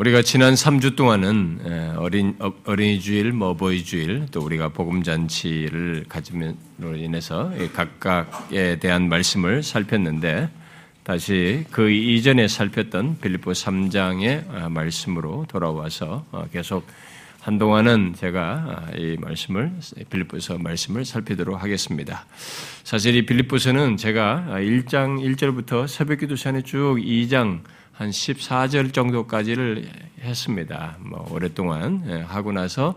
우리가 지난 3주 동안은 어린, 어, 어린이 주일, 뭐 어버이 주일, 또 우리가 복음잔치를 가짐으로 인해서 각각에 대한 말씀을 살폈는데 다시 그 이전에 살폈던 빌립보 3장의 어, 말씀으로 돌아와서 어, 계속 한동안은 제가 이 말씀을 빌립보서 말씀을 살피도록 하겠습니다. 사실 이 빌립보서는 제가 1장 1절부터 새벽 기도 시간에 쭉 2장 한 14절 정도까지를 했습니다. 뭐 오랫동안 예, 하고 나서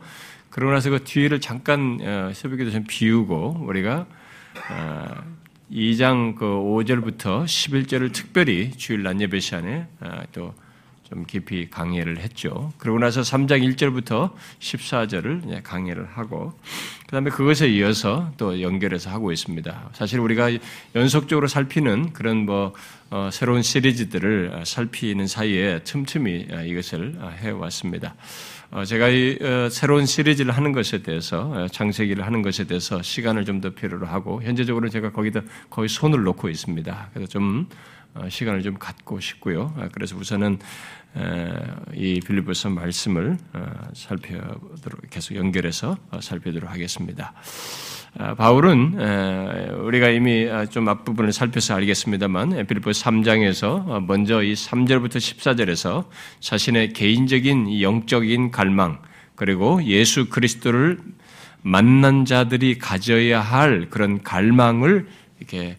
그러고 나서 그 뒤를 잠깐 어, 새벽기도 좀 비우고 우리가 2장 어, 그 5절부터 11절을 특별히 주일 낮 예배 시간에 어, 또 좀 깊이 강의를 했죠. 그러고 나서 3장 1절부터 14절을 강의를 하고 그 다음에 그것에 이어서 또 연결해서 하고 있습니다. 사실 우리가 연속적으로 살피는 그런 뭐 어, 새로운 시리즈들을 살피는 사이에 틈틈이 어, 이것을 어, 해왔습니다. 제가 이 새로운 시리즈를 하는 것에 대해서 창세기를 하는 것에 대해서 시간을 좀 더 필요로 하고 현재적으로 제가 거기다 거의 손을 놓고 있습니다. 그래서 좀 시간을 좀 갖고 싶고요. 그래서 우선은 이 빌리보서 말씀을 살펴보도록 계속 연결해서 살펴보도록 하겠습니다. 아, 바울은 우리가 이미 아, 좀 앞부분을 살펴서 알겠습니다만 빌립보 3장에서 어, 먼저 이 3절부터 14절에서 자신의 개인적인 영적인 갈망 그리고 예수 그리스도를 만난 자들이 가져야 할 그런 갈망을 이렇게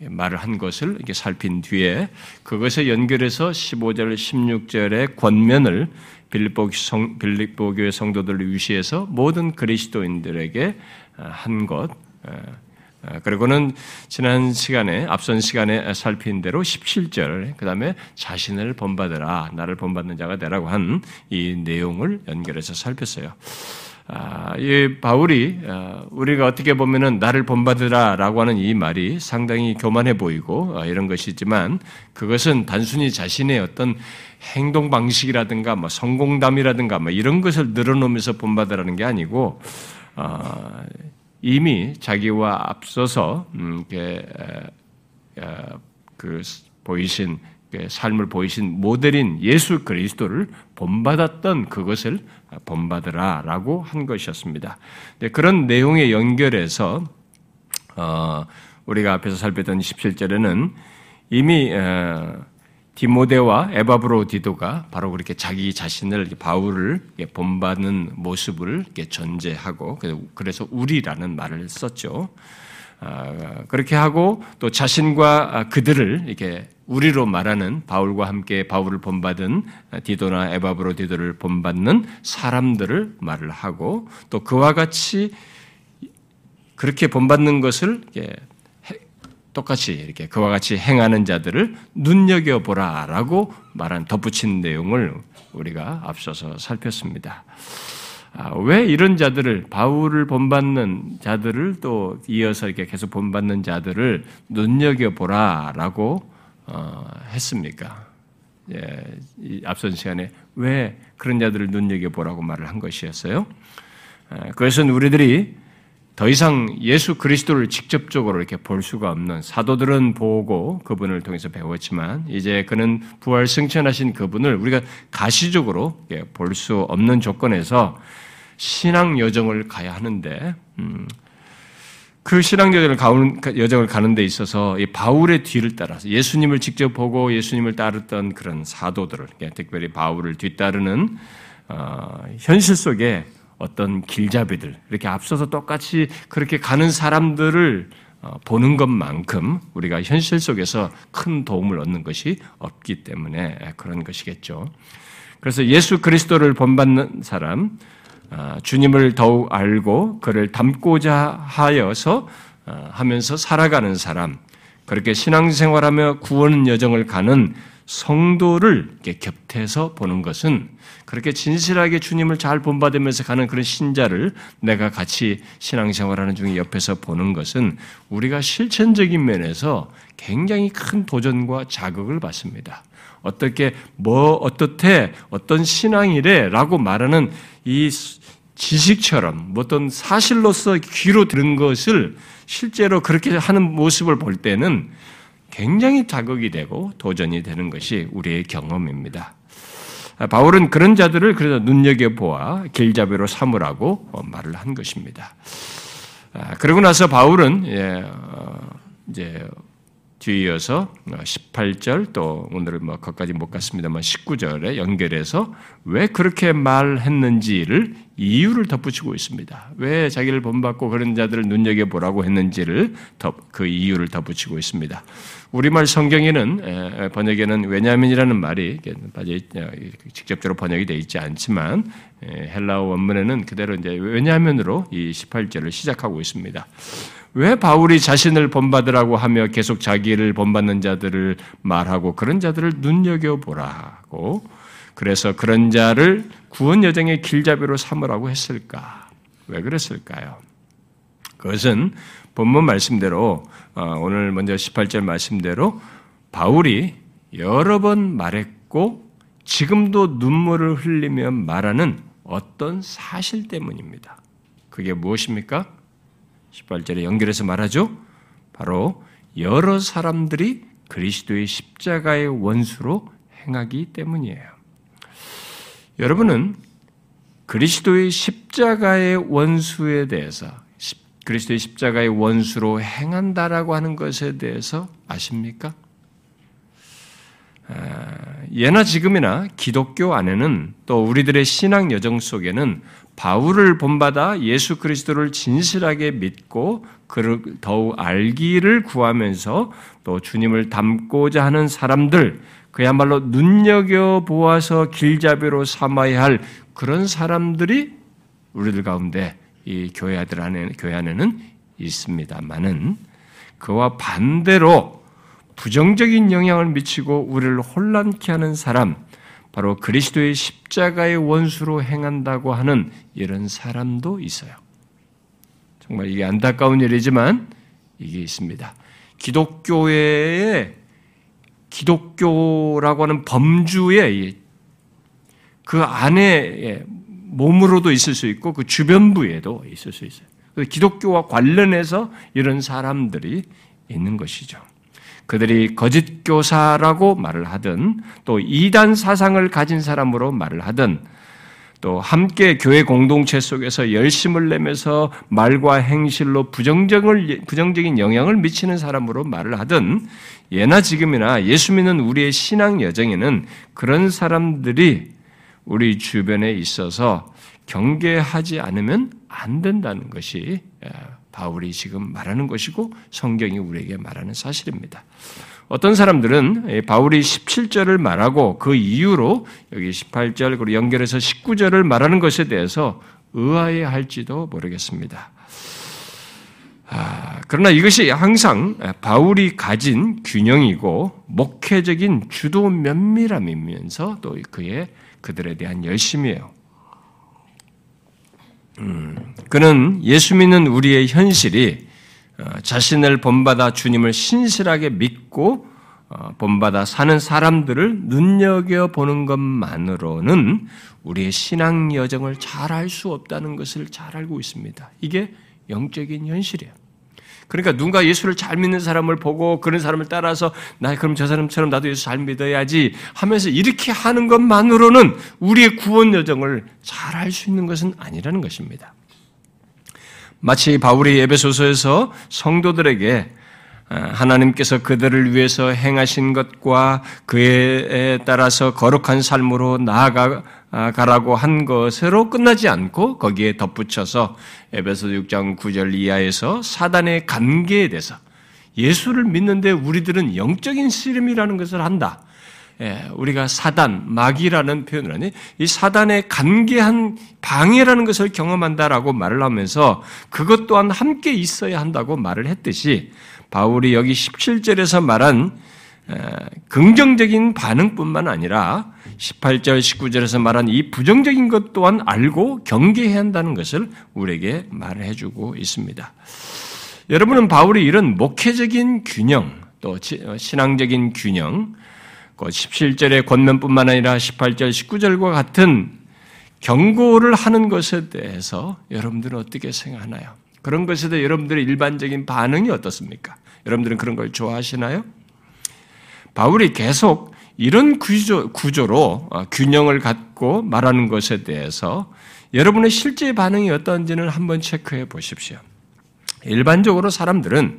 말을 한 것을 이렇게 살핀 뒤에 그것에 연결해서 15절, 16절의 권면을 빌립보, 성, 빌립보 교회 성도들을 위시해서 모든 그리스도인들에게 한 것, 그리고는 지난 시간에, 앞선 시간에 살핀 대로 17절, 그 다음에 자신을 본받으라, 나를 본받는 자가 되라고 한 이 내용을 연결해서 살폈어요. 아, 이 바울이 아, 우리가 어떻게 보면은 나를 본받으라라고 하는 이 말이 상당히 교만해 보이고 아, 이런 것이지만 그것은 단순히 자신의 어떤 행동 방식이라든가 뭐 성공담이라든가 뭐 이런 것을 늘어놓으면서 본받으라는 게 아니고 어, 이미 자기와 앞서서 음, 그 보이신 삶을 보이신 모델인 예수 그리스도를 본받았던 그것을 본받으라 라고 한 것이었습니다. 그런 내용에 연결해서 어, 우리가 앞에서 살펴던 17절에는 이미 디모데와 에바브로디도가 바로 그렇게 자기 자신을 바울을 본받는 모습을 전제하고 그래서 우리라는 말을 썼죠. 아, 그렇게 하고 또 자신과 그들을 이렇게 우리로 말하는 바울과 함께 바울을 본받은 디도나 에바브로 디도를 본받는 사람들을 말을 하고 또 그와 같이 그렇게 본받는 것을 똑같이 이렇게 그와 같이 행하는 자들을 눈여겨 보라라고 말한 덧붙인 내용을 우리가 앞서서 살폈습니다. 아, 왜 이런 자들을 바울을 본받는 자들을 또 이어서 이렇게 계속 본받는 자들을 눈여겨 보라라고 어, 했습니까? 예, 앞선 시간에 왜 그런 자들을 눈여겨 보라고 말을 한 것이었어요. 아, 그것은 우리들이 더 이상 예수 그리스도를 직접적으로 이렇게 볼 수가 없는 사도들은 보고 그분을 통해서 배웠지만 이제 그는 부활 승천하신 그분을 우리가 가시적으로 볼 수 없는 조건에서 신앙 여정을 가야 하는데 음, 그 신앙 여정을 가는 여정을 가는 데 있어서 이 바울의 뒤를 따라서 예수님을 직접 보고 예수님을 따르던 그런 사도들을 특별히 바울을 뒤따르는 어, 현실 속에 어떤 길잡이들, 이렇게 앞서서 똑같이 그렇게 가는 사람들을 어, 보는 것만큼 우리가 현실 속에서 큰 도움을 얻는 것이 없기 때문에 그런 것이겠죠. 그래서 예수 그리스도를 본받는 사람, 어, 주님을 더욱 알고 그를 닮고자 하여서 어, 하면서 살아가는 사람, 그렇게 신앙생활하며 구원 여정을 가는 성도를 곁에서 보는 것은 그렇게 진실하게 주님을 잘 본받으면서 가는 그런 신자를 내가 같이 신앙생활하는 중에 옆에서 보는 것은 우리가 실천적인 면에서 굉장히 큰 도전과 자극을 받습니다. 어떻게 뭐 어떻게 어떤 신앙이래라고 말하는 이 지식처럼 뭐 어떤 사실로서 귀로 들은 것을 실제로 그렇게 하는 모습을 볼 때는 굉장히 자극이 되고 도전이 되는 것이 우리의 경험입니다. 바울은 그런 자들을 그래서 눈여겨보아 길잡이로 삼으라고 말을 한 것입니다. 그러고 나서 바울은 예, 어, 이제 뒤이어서 18절 또 오늘은 뭐 거기까지 못 갔습니다만 19절에 연결해서 왜 그렇게 말했는지를 이유를 덧붙이고 있습니다. 왜 자기를 본받고 그런 자들을 눈여겨보라고 했는지를 그 이유를 덧붙이고 있습니다. 우리말 성경에는 번역에는 왜냐면이라는 말이 직접적으로 번역이 되어 있지 않지만 헬라어 원문에는 그대로 이제 왜냐면으로 이 18절을 시작하고 있습니다. 왜 바울이 자신을 본받으라고 하며 계속 자기를 본받는 자들을 말하고 그런 자들을 눈여겨보라고 그래서 그런 자를 구원 여정의 길잡이로 삼으라고 했을까? 왜 그랬을까요? 그것은 본문 말씀대로 어, 오늘 먼저 18절 말씀대로 바울이 여러 번 말했고 지금도 눈물을 흘리며 말하는 어떤 사실 때문입니다. 그게 무엇입니까? 18절에 연결해서 말하죠. 바로 여러 사람들이 그리스도의 십자가의 원수로 행하기 때문이에요. 여러분은 그리스도의 십자가의 원수에 대해서 그리스도의 십자가의 원수로 행한다라고 하는 것에 대해서 아십니까? 아, 예나 지금이나 기독교 안에는 또 우리들의 신앙 여정 속에는 바울을 본받아 예수 그리스도를 진실하게 믿고 그를 더욱 알기를 구하면서 또 주님을 닮고자 하는 사람들, 그야말로 눈여겨 보아서 길잡이로 삼아야 할 그런 사람들이 우리들 가운데 이 교회 아들 안에 교회 안에는 있습니다만은 그와 반대로 부정적인 영향을 미치고 우리를 혼란케 하는 사람, 바로 그리스도의 십자가의 원수로 행한다고 하는 이런 사람도 있어요. 정말 이게 안타까운 일이지만 이게 있습니다. 기독교의 기독교라고 하는 범주에 그 안에 몸으로도 있을 수 있고 그 주변부에도 있을 수 있어요. 기독교와 관련해서 이런 사람들이 있는 것이죠. 그들이 거짓 교사라고 말을 하든 또 이단 사상을 가진 사람으로 말을 하든 또 함께 교회 공동체 속에서 열심을 내면서 말과 행실로 부정적을, 부정적인 영향을 미치는 사람으로 말을 하든 예나 지금이나 예수 믿는 우리의 신앙 여정에는 그런 사람들이 우리 주변에 있어서 경계하지 않으면 안 된다는 것이 바울이 지금 말하는 것이고 성경이 우리에게 말하는 사실입니다. 어떤 사람들은 바울이 17절을 말하고 그 이유로 여기 18절 그리고 연결해서 19절을 말하는 것에 대해서 의아해 할지도 모르겠습니다. 아, 그러나 이것이 항상 바울이 가진 균형이고 목회적인 주도 면밀함이면서 또 그의 그들에 대한 열심이에요. 음, 그는 예수 믿는 우리의 현실이 어, 자신을 본받아 주님을 신실하게 믿고 어, 본받아 사는 사람들을 눈여겨 보는 것만으로는 우리의 신앙 여정을 잘 알 수 없다는 것을 잘 알고 있습니다. 이게 영적인 현실이에요. 그러니까 누군가 예수를 잘 믿는 사람을 보고 그런 사람을 따라서 나 그럼 저 사람처럼 나도 예수 잘 믿어야지 하면서 이렇게 하는 것만으로는 우리의 구원 여정을 잘 알 수 있는 것은 아니라는 것입니다. 마치 바울이 에베소서에서 성도들에게 아, 하나님께서 그들을 위해서 행하신 것과 그에 따라서 거룩한 삶으로 나아가라고 한 것으로 끝나지 않고 거기에 덧붙여서 에베소 6장 9절 이하에서 사단의 관계에 대해서 예수를 믿는데 우리들은 영적인 씨름이라는 것을 한다. 예, 우리가 사단, 마귀라는 표현을 하니 이 사단의 간계한 방해라는 것을 경험한다라고 말을 하면서 그것 또한 함께 있어야 한다고 말을 했듯이 바울이 여기 17절에서 말한 긍정적인 반응뿐만 아니라 18절, 19절에서 말한 이 부정적인 것 또한 알고 경계해야 한다는 것을 우리에게 말해 주고 있습니다. 여러분은 바울이 이런 목회적인 균형, 또 신앙적인 균형, 17절의 그 권면뿐만 아니라 18절, 19절과 같은 경고를 하는 것에 대해서 여러분들은 어떻게 생각하나요? 그런 것에 대해 여러분들의 일반적인 반응이 어떻습니까? 여러분들은 그런 걸 좋아하시나요? 바울이 계속 이런 구조, 구조로 어, 균형을 갖고 말하는 것에 대해서 여러분의 실제 반응이 어떤지는 한번 체크해 보십시오. 일반적으로 사람들은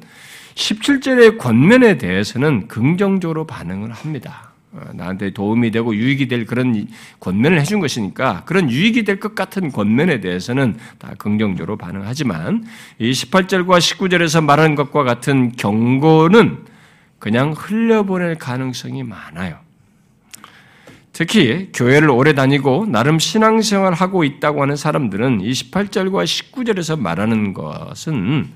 17절의 권면에 대해서는 긍정적으로 반응을 합니다. 어, 나한테 도움이 되고 유익이 될 그런 권면을 해준 것이니까 그런 유익이 될 것 같은 권면에 대해서는 다 긍정적으로 반응하지만 이 18절과 19절에서 말하는 것과 같은 경고는 그냥 흘려보낼 가능성이 많아요. 특히 교회를 오래 다니고 나름 신앙생활 하고 있다고 하는 사람들은 이 18절과 19절에서 말하는 것은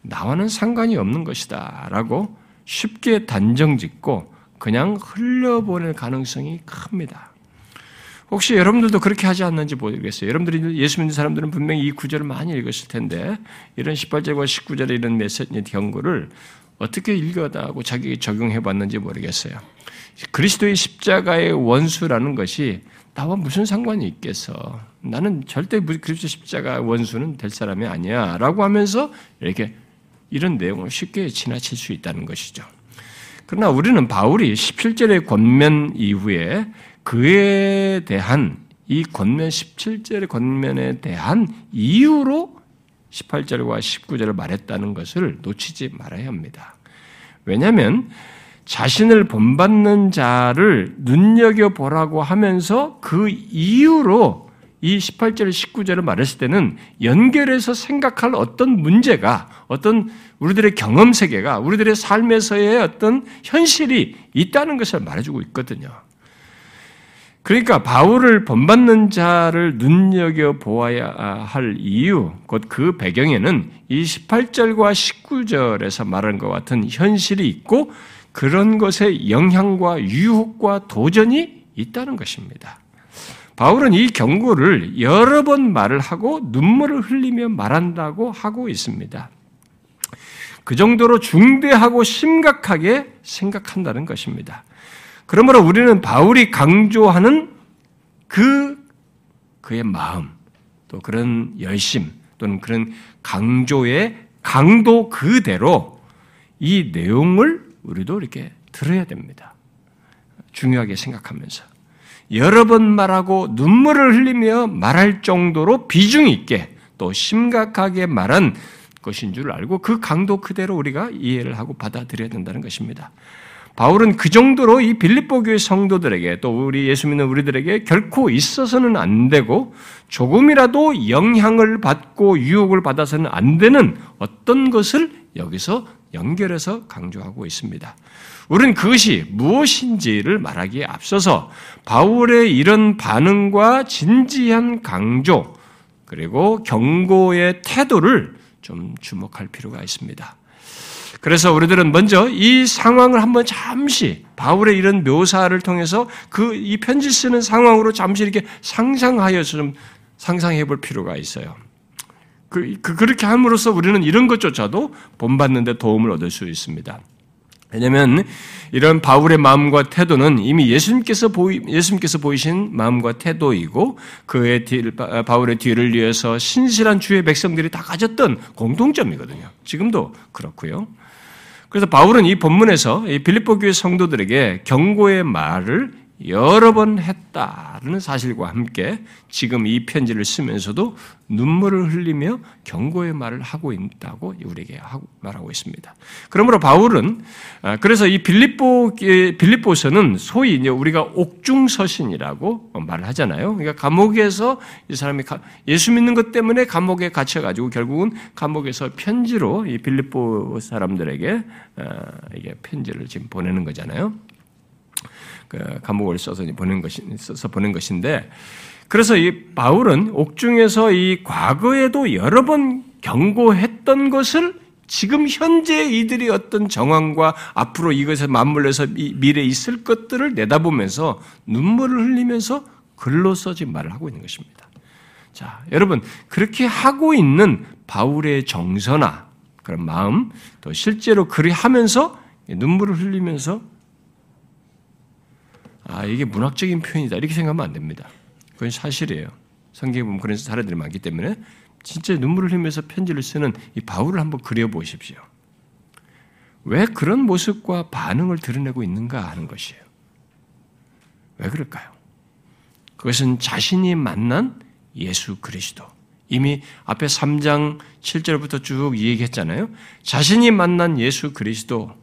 나와는 상관이 없는 것이다 라고 쉽게 단정 짓고 그냥 흘려보낼 가능성이 큽니다. 혹시 여러분들도 그렇게 하지 않는지 모르겠어요. 여러분들이 예수 믿는 사람들은 분명히 이 구절을 많이 읽었을 텐데 이런 18절과 19절의 이런 메시지 경고를 어떻게 읽어다고 자기 적용해 봤는지 모르겠어요. 그리스도의 십자가의 원수라는 것이 나와 무슨 상관이 있겠어? 나는 절대 그리스도 십자가 원수는 될 사람이 아니야. 라고 하면서 이렇게 이런 내용을 쉽게 지나칠 수 있다는 것이죠. 그러나 우리는 바울이 17절의 권면 이후에 그에 대한 이 권면 17절의 권면에 대한 이유로 18절과 19절을 말했다는 것을 놓치지 말아야 합니다. 왜냐하면 자신을 본받는 자를 눈여겨보라고 하면서 그 이유로 이 18절, 19절을 말했을 때는 연결해서 생각할 어떤 문제가, 어떤 우리들의 경험 세계가, 우리들의 삶에서의 어떤 현실이 있다는 것을 말해주고 있거든요. 그러니까 바울을 본받는 자를 눈여겨 보아야 할 이유, 곧 그 배경에는 이 18절과 19절에서 말한 것 같은 현실이 있고 그런 것의 영향과 유혹과 도전이 있다는 것입니다. 바울은 이 경고를 여러 번 말을 하고 눈물을 흘리며 말한다고 하고 있습니다. 그 정도로 중대하고 심각하게 생각한다는 것입니다. 그러므로 우리는 바울이 강조하는 그, 그의 마음, 또 그런 열심, 또는 그런 강조의 강도 그대로 이 내용을 우리도 이렇게 들어야 됩니다. 중요하게 생각하면서. 여러 번 말하고 눈물을 흘리며 말할 정도로 비중 있게 또 심각하게 말한 것인 줄 알고 그 강도 그대로 우리가 이해를 하고 받아들여야 된다는 것입니다. 바울은 그 정도로 이 빌립보 교회 성도들에게 또 우리 예수 믿는 우리들에게 결코 있어서는 안 되고 조금이라도 영향을 받고 유혹을 받아서는 안 되는 어떤 것을 여기서 연결해서 강조하고 있습니다. 우리는 그것이 무엇인지를 말하기에 앞서서 바울의 이런 반응과 진지한 강조 그리고 경고의 태도를 좀 주목할 필요가 있습니다. 그래서 우리들은 먼저 이 상황을 한번 잠시 바울의 이런 묘사를 통해서 그 이 편지 쓰는 상황으로 잠시 이렇게 상상하여서 좀 상상해 볼 필요가 있어요. 그, 그, 그렇게 함으로써 우리는 이런 것조차도 본받는데 도움을 얻을 수 있습니다. 왜냐하면 이런 바울의 마음과 태도는 이미 예수님께서 보이, 예수님께서 보이신 마음과 태도이고 그의 뒤, 바울의 뒤를 위해서 신실한 주의 백성들이 다 가졌던 공통점이거든요. 지금도 그렇고요. 그래서 바울은 이 본문에서 이 빌립보 교회 성도들에게 경고의 말을 여러 번 했다는 사실과 함께 지금 이 편지를 쓰면서도 눈물을 흘리며 경고의 말을 하고 있다고 우리에게 말하고 있습니다. 그러므로 바울은 아, 그래서 이 빌립보 빌립보서는 소위 이제 우리가 옥중서신이라고 말을 하잖아요. 그러니까 감옥에서 이 사람이 예수 믿는 것 때문에 감옥에 갇혀 가지고 결국은 감옥에서 편지로 이 빌립보 사람들에게 아, 이게 편지를 지금 보내는 거잖아요. 그 감옥을 써서 보낸 것이 써서 보낸 것인데 그래서 이 바울은 옥중에서 이 과거에도 여러 번 경고했던 것을 지금 현재 이들이 어떤 정황과 앞으로 이것에 맞물려서 미래에 있을 것들을 내다보면서 눈물을 흘리면서 글로 써지 말을 하고 있는 것입니다. 자, 여러분, 그렇게 하고 있는 바울의 정서나 그런 마음, 또 실제로 그리 하면서 눈물을 흘리면서 아, 이게 문학적인 표현이다. 이렇게 생각하면 안 됩니다. 그건 사실이에요. 성경에 보면 그런 사례들이 많기 때문에 진짜 눈물을 흘리면서 편지를 쓰는 이 바울을 한번 그려보십시오. 왜 그런 모습과 반응을 드러내고 있는가 하는 것이에요. 왜 그럴까요? 그것은 자신이 만난 예수 그리스도. 이미 앞에 3장 7절부터 쭉 얘기했잖아요. 자신이 만난 예수 그리스도.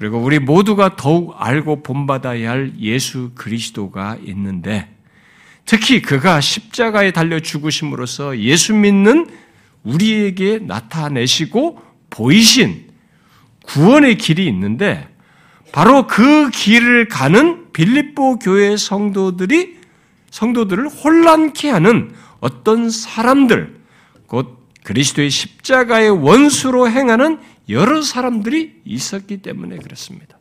그리고 우리 모두가 더욱 알고 본받아야 할 예수 그리스도가 있는데 특히 그가 십자가에 달려 죽으심으로써 예수 믿는 우리에게 나타내시고 보이신 구원의 길이 있는데 바로 그 길을 가는 빌립보 교회 성도들이 성도들을 혼란케 하는 어떤 사람들, 곧 그리스도의 십자가의 원수로 행하는 여러 사람들이 있었기 때문에 그렇습니다.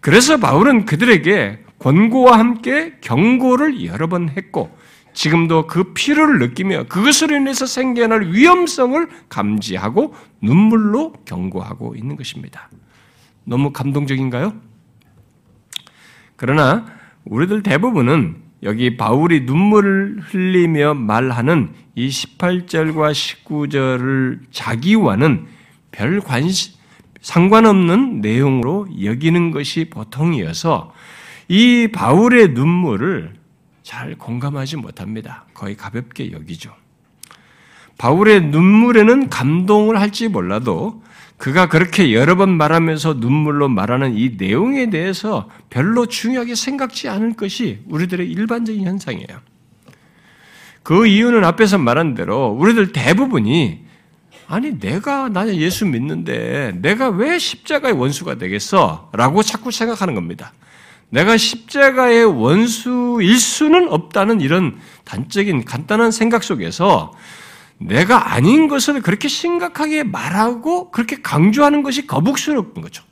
그래서 바울은 그들에게 권고와 함께 경고를 여러 번 했고, 지금도 그 필요를 느끼며 그것으로 인해서 생겨날 위험성을 감지하고 눈물로 경고하고 있는 것입니다. 너무 감동적인가요? 그러나 우리들 대부분은 여기 바울이 눈물을 흘리며 말하는 이 18절과 19절을 자기와는 별 관심, 상관없는 내용으로 여기는 것이 보통이어서 이 바울의 눈물을 잘 공감하지 못합니다. 거의 가볍게 여기죠. 바울의 눈물에는 감동을 할지 몰라도 그가 그렇게 여러 번 말하면서 눈물로 말하는 이 내용에 대해서 별로 중요하게 생각지 않을 것이 우리들의 일반적인 현상이에요. 그 이유는 앞에서 말한 대로 우리들 대부분이 아니 내가 나는 예수 믿는데 내가 왜 십자가의 원수가 되겠어? 라고 자꾸 생각하는 겁니다. 내가 십자가의 원수일 수는 없다는 이런 단적인 간단한 생각 속에서 내가 아닌 것을 그렇게 심각하게 말하고 그렇게 강조하는 것이 거북스럽은 거죠.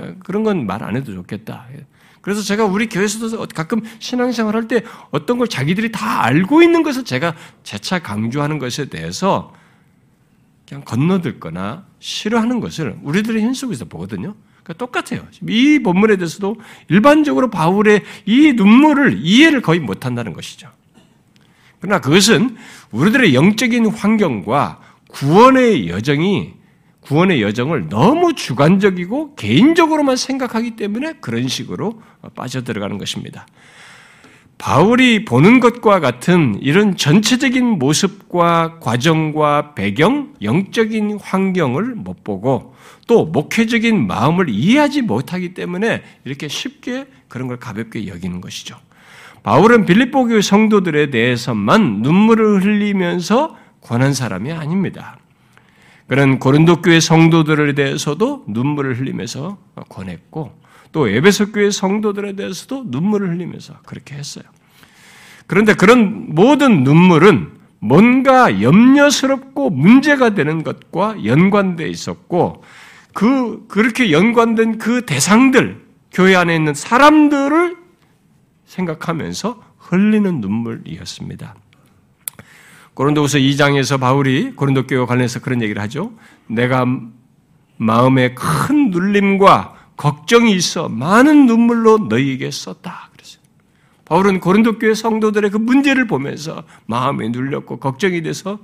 예, 그런 건 말 안 해도 좋겠다. 예. 그래서 제가 우리 교회에서도 가끔 신앙생활 할 때 어떤 걸 자기들이 다 알고 있는 것을 제가 재차 강조하는 것에 대해서 그냥 건너들거나 싫어하는 것을 우리들의 현 속에서 보거든요. 그러니까 똑같아요. 이 본문에 대해서도 일반적으로 바울의 이 눈물을 이해를 거의 못한다는 것이죠. 그러나 그것은 우리들의 영적인 환경과 구원의 여정이 구원의 여정을 너무 주관적이고 개인적으로만 생각하기 때문에 그런 식으로 빠져들어가는 것입니다. 바울이 보는 것과 같은 이런 전체적인 모습과 과정과 배경, 영적인 환경을 못 보고 또 목회적인 마음을 이해하지 못하기 때문에 이렇게 쉽게 그런 걸 가볍게 여기는 것이죠. 바울은 빌립보 교회 성도들에 대해서만 눈물을 흘리면서 권한 사람이 아닙니다. 그런 고린도 교회 성도들에 대해서도 눈물을 흘리면서 권했고 또 에베소 교회 성도들에 대해서도 눈물을 흘리면서 그렇게 했어요. 그런데 그런 모든 눈물은 뭔가 염려스럽고 문제가 되는 것과 연관되어 있었고 그 그렇게 연관된 그 대상들 교회 안에 있는 사람들을 생각하면서 흘리는 눈물이었습니다. 고린도후서 2장에서 바울이 고린도 교회와 관련해서 그런 얘기를 하죠. 내가 마음에 큰 눌림과 걱정이 있어 많은 눈물로 너희에게 썼다. 바울은 고린도 교회 성도들의 그 문제를 보면서 마음에 눌렸고 걱정이 돼서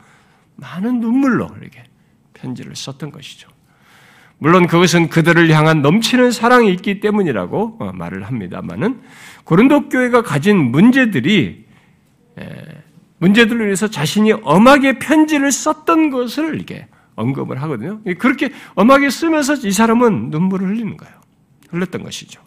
많은 눈물로 이렇게 편지를 썼던 것이죠. 물론 그것은 그들을 향한 넘치는 사랑이 있기 때문이라고 어, 말을 합니다만은 고린도 교회가 가진 문제들이 문제들로 인해서 자신이 엄하게 편지를 썼던 것을 이렇게 언급을 하거든요. 그렇게 엄하게 쓰면서 이 사람은 눈물을 흘리는 거예요. 흘렸던 것이죠.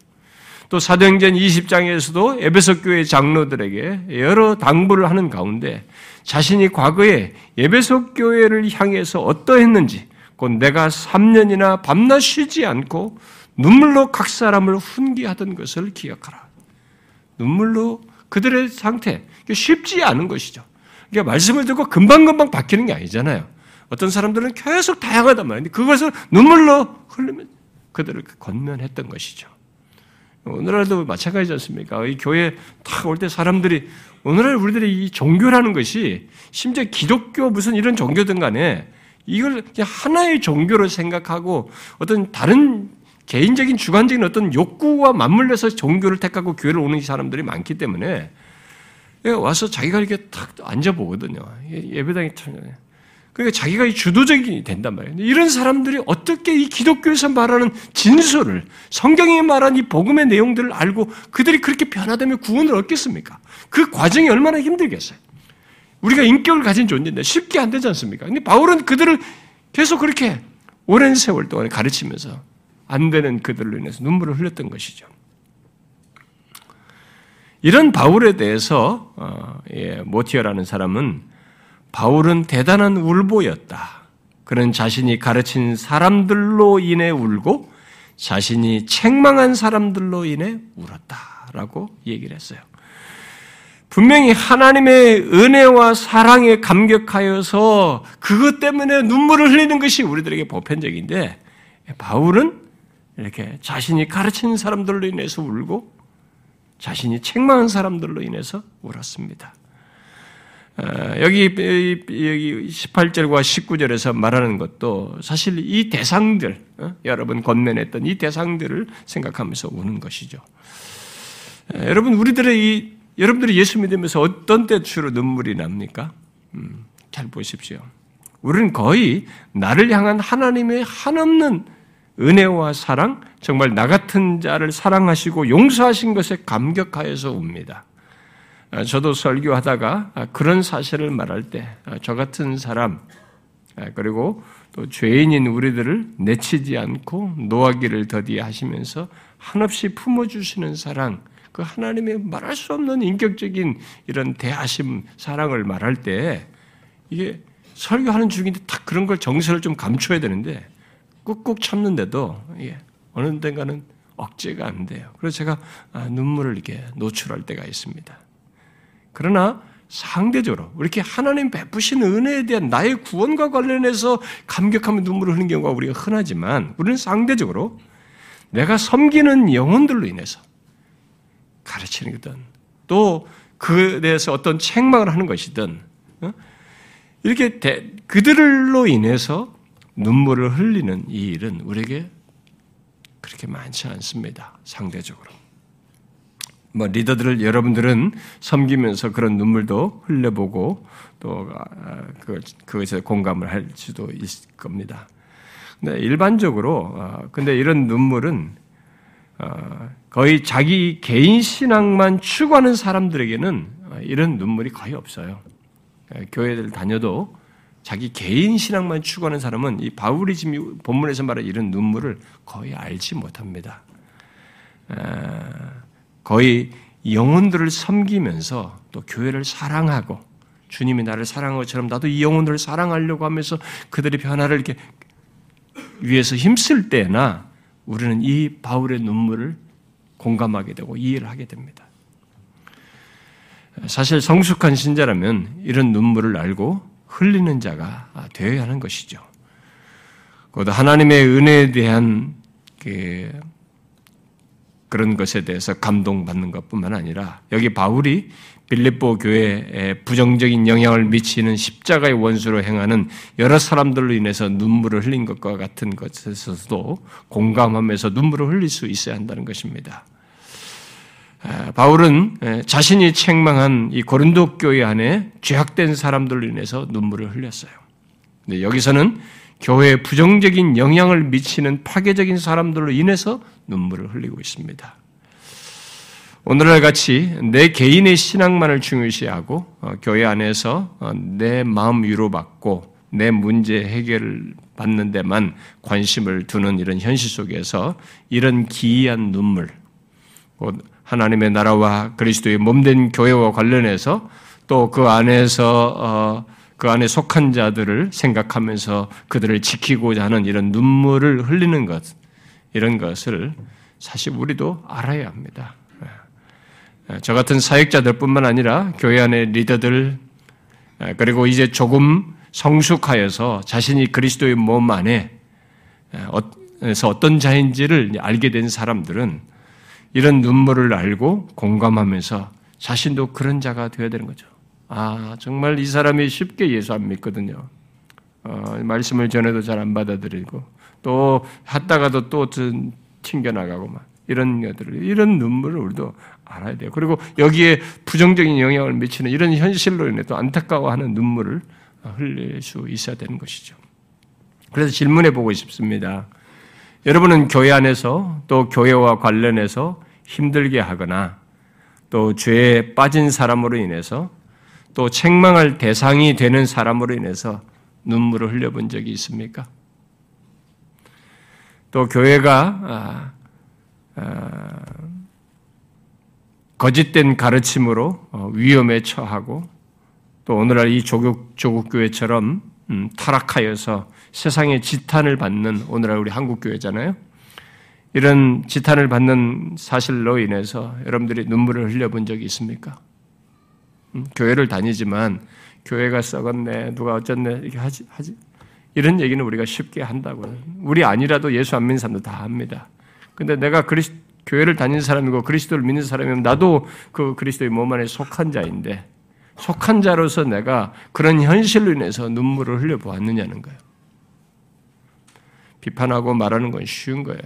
또 사도행전 20장에서도 에베소 교회 장로들에게 여러 당부를 하는 가운데 자신이 과거에 에베소 교회를 향해서 어떠했는지 곧 내가 3년이나 밤낮 쉬지 않고 눈물로 각 사람을 훈계하던 것을 기억하라. 눈물로 그들의 상태, 쉽지 않은 것이죠. 그러니까 말씀을 듣고 금방금방 바뀌는 게 아니잖아요. 어떤 사람들은 계속 다양하단 말이에요. 그것을 눈물로 흘리면 그들을 건면했던 것이죠. 오늘날도 마찬가지지 않습니까? 이 교회 딱올때 사람들이 오늘날 우리들이 이 종교라는 것이 심지어 기독교 무슨 이런 종교든 간에 이걸 하나의 종교로 생각하고 어떤 다른 개인적인 주관적인 어떤 욕구와 맞물려서 종교를 택하고 교회를 오는 사람들이 많기 때문에 와서 자기가 이렇게 탁 앉아보거든요. 예배당에 그러니까 자기가 주도적이 된단 말이에요. 이런 사람들이 어떻게 이 기독교에서 말하는 진술을 성경이 말한 이 복음의 내용들을 알고 그들이 그렇게 변화되며 구원을 얻겠습니까? 그 과정이 얼마나 힘들겠어요. 우리가 인격을 가진 존재인데 쉽게 안 되지 않습니까? 근데 바울은 그들을 계속 그렇게 오랜 세월 동안 가르치면서 안 되는 그들로 인해서 눈물을 흘렸던 것이죠. 이런 바울에 대해서 어, 예, 모티어라는 사람은 바울은 대단한 울보였다. 그는 자신이 가르친 사람들로 인해 울고 자신이 책망한 사람들로 인해 울었다라고 얘기를 했어요. 분명히 하나님의 은혜와 사랑에 감격하여서 그것 때문에 눈물을 흘리는 것이 우리들에게 보편적인데 바울은 이렇게 자신이 가르친 사람들로 인해서 울고 자신이 책망한 사람들로 인해서 울었습니다. 어, 여기 여기 18절과 19절에서 말하는 것도 사실 이 대상들 어? 여러분 건면했던 이 대상들을 생각하면서 우는 것이죠. 어, 여러분 우리들의 이 여러분들이 예수 믿으면서 어떤 때 주로 눈물이 납니까? 음, 잘 보십시오. 우리는 거의 나를 향한 하나님의 한없는 은혜와 사랑, 정말 나 같은 자를 사랑하시고 용서하신 것에 감격하여서 웁니다. 아, 저도 설교하다가 아, 그런 사실을 말할 때저 아, 같은 사람 그리고 또 죄인인 우리들을 내치지 않고 노하기를 더디하시면서 한없이 품어주시는 사랑, 그 하나님의 말할 수 없는 인격적인 이런 대하심, 사랑을 말할 때 이게 설교하는 중인데 딱 그런 걸 정서를 좀 감춰야 되는데 꾹꾹 참는데도 예, 어느 때가는 억제가 안 돼요. 그래서 제가 눈물을 이렇게 노출할 때가 있습니다. 그러나 상대적으로 이렇게 하나님 베푸신 은혜에 대한 나의 구원과 관련해서 감격하며 눈물을 흘리는 경우가 우리가 흔하지만 우리는 상대적으로 내가 섬기는 영혼들로 인해서 가르치는 거든 또 그에 대해서 어떤 책망을 하는 것이든 어? 이렇게 그들로 인해서 눈물을 흘리는 이 일은 우리에게 그렇게 많지 않습니다. 상대적으로. 뭐 리더들을 여러분들은 섬기면서 그런 눈물도 흘려보고 또 아, 그것에 공감을 할 수도 있을 겁니다. 근데 일반적으로 아, 근데 이런 눈물은 아, 거의 자기 개인 신앙만 추구하는 사람들에게는 이런 눈물이 거의 없어요. 교회를 다녀도 자기 개인 신앙만 추구하는 사람은 이 바울이 지금 본문에서 말한 이런 눈물을 거의 알지 못합니다. 거의 영혼들을 섬기면서 또 교회를 사랑하고 주님이 나를 사랑한 것처럼 나도 이 영혼들을 사랑하려고 하면서 그들의 변화를 이렇게 위해서 힘쓸 때나 우리는 이 바울의 눈물을 공감하게 되고 이해를 하게 됩니다. 사실 성숙한 신자라면 이런 눈물을 알고 흘리는 자가 되어야 하는 것이죠. 곧 하나님의 은혜에 대한 그 그런 것에 대해서 감동받는 것뿐만 아니라 여기 바울이 빌립보 교회에 부정적인 영향을 미치는 십자가의 원수로 행하는 여러 사람들로 인해서 눈물을 흘린 것과 같은 것에서도 공감하면서 눈물을 흘릴 수 있어야 한다는 것입니다. 바울은 자신이 책망한 이 고린도 교회 안에 죄악된 사람들로 인해서 눈물을 흘렸어요. 근데 여기서는 교회에 부정적인 영향을 미치는 파괴적인 사람들로 인해서 눈물을 흘리고 있습니다. 오늘날 같이 내 개인의 신앙만을 중요시하고 어, 교회 안에서 어, 내 마음 위로받고 내 문제 해결을 받는 데만 관심을 두는 이런 현실 속에서 이런 기이한 눈물, 곧 하나님의 나라와 그리스도의 몸된 교회와 관련해서 또 그 안에서 어, 그 안에 속한 자들을 생각하면서 그들을 지키고자 하는 이런 눈물을 흘리는 것, 이런 것을 사실 우리도 알아야 합니다. 예. 저 같은 사역자들뿐만 아니라 교회 안의 리더들 예, 그리고 이제 조금 성숙하여서 자신이 그리스도의 몸 안에 서 어떤 자인지를 알게 된 사람들은 이런 눈물을 알고 공감하면서 자신도 그런 자가 되어야 되는 거죠. 아, 정말 이 사람이 쉽게 예수 안 믿거든요. 어, 말씀을 전해도 잘 안 받아들이고, 또, 했다가도 또 튕겨나가고 막, 이런 것들을, 이런 눈물을 우리도 알아야 돼요. 그리고 여기에 부정적인 영향을 미치는 이런 현실로 인해 또 안타까워하는 눈물을 흘릴 수 있어야 되는 것이죠. 그래서 질문해 보고 싶습니다. 여러분은 교회 안에서 또 교회와 관련해서 힘들게 하거나 또 죄에 빠진 사람으로 인해서 또 책망할 대상이 되는 사람으로 인해서 눈물을 흘려본 적이 있습니까? 또 교회가 아, 아, 거짓된 가르침으로 어, 위험에 처하고 또 오늘날 이 조국 조국 교회처럼 음, 타락하여서 세상의 지탄을 받는 오늘날 우리 한국 교회잖아요. 이런 지탄을 받는 사실로 인해서 여러분들이 눈물을 흘려본 적이 있습니까? 음, 교회를 다니지만 교회가 썩었네, 누가 어쨌네 이렇게 하지 하지 이런 얘기는 우리가 쉽게 한다고요. 우리 아니라도 예수 안 믿는 사람도 다 합니다. 근데 내가 그리스 교회를 다니는 사람이고 그리스도를 믿는 사람이면 나도 그 그리스도의 몸 안에 속한 자인데 속한 자로서 내가 그런 현실로 인해서 눈물을 흘려 보았느냐는 거예요. 비판하고 말하는 건 쉬운 거예요.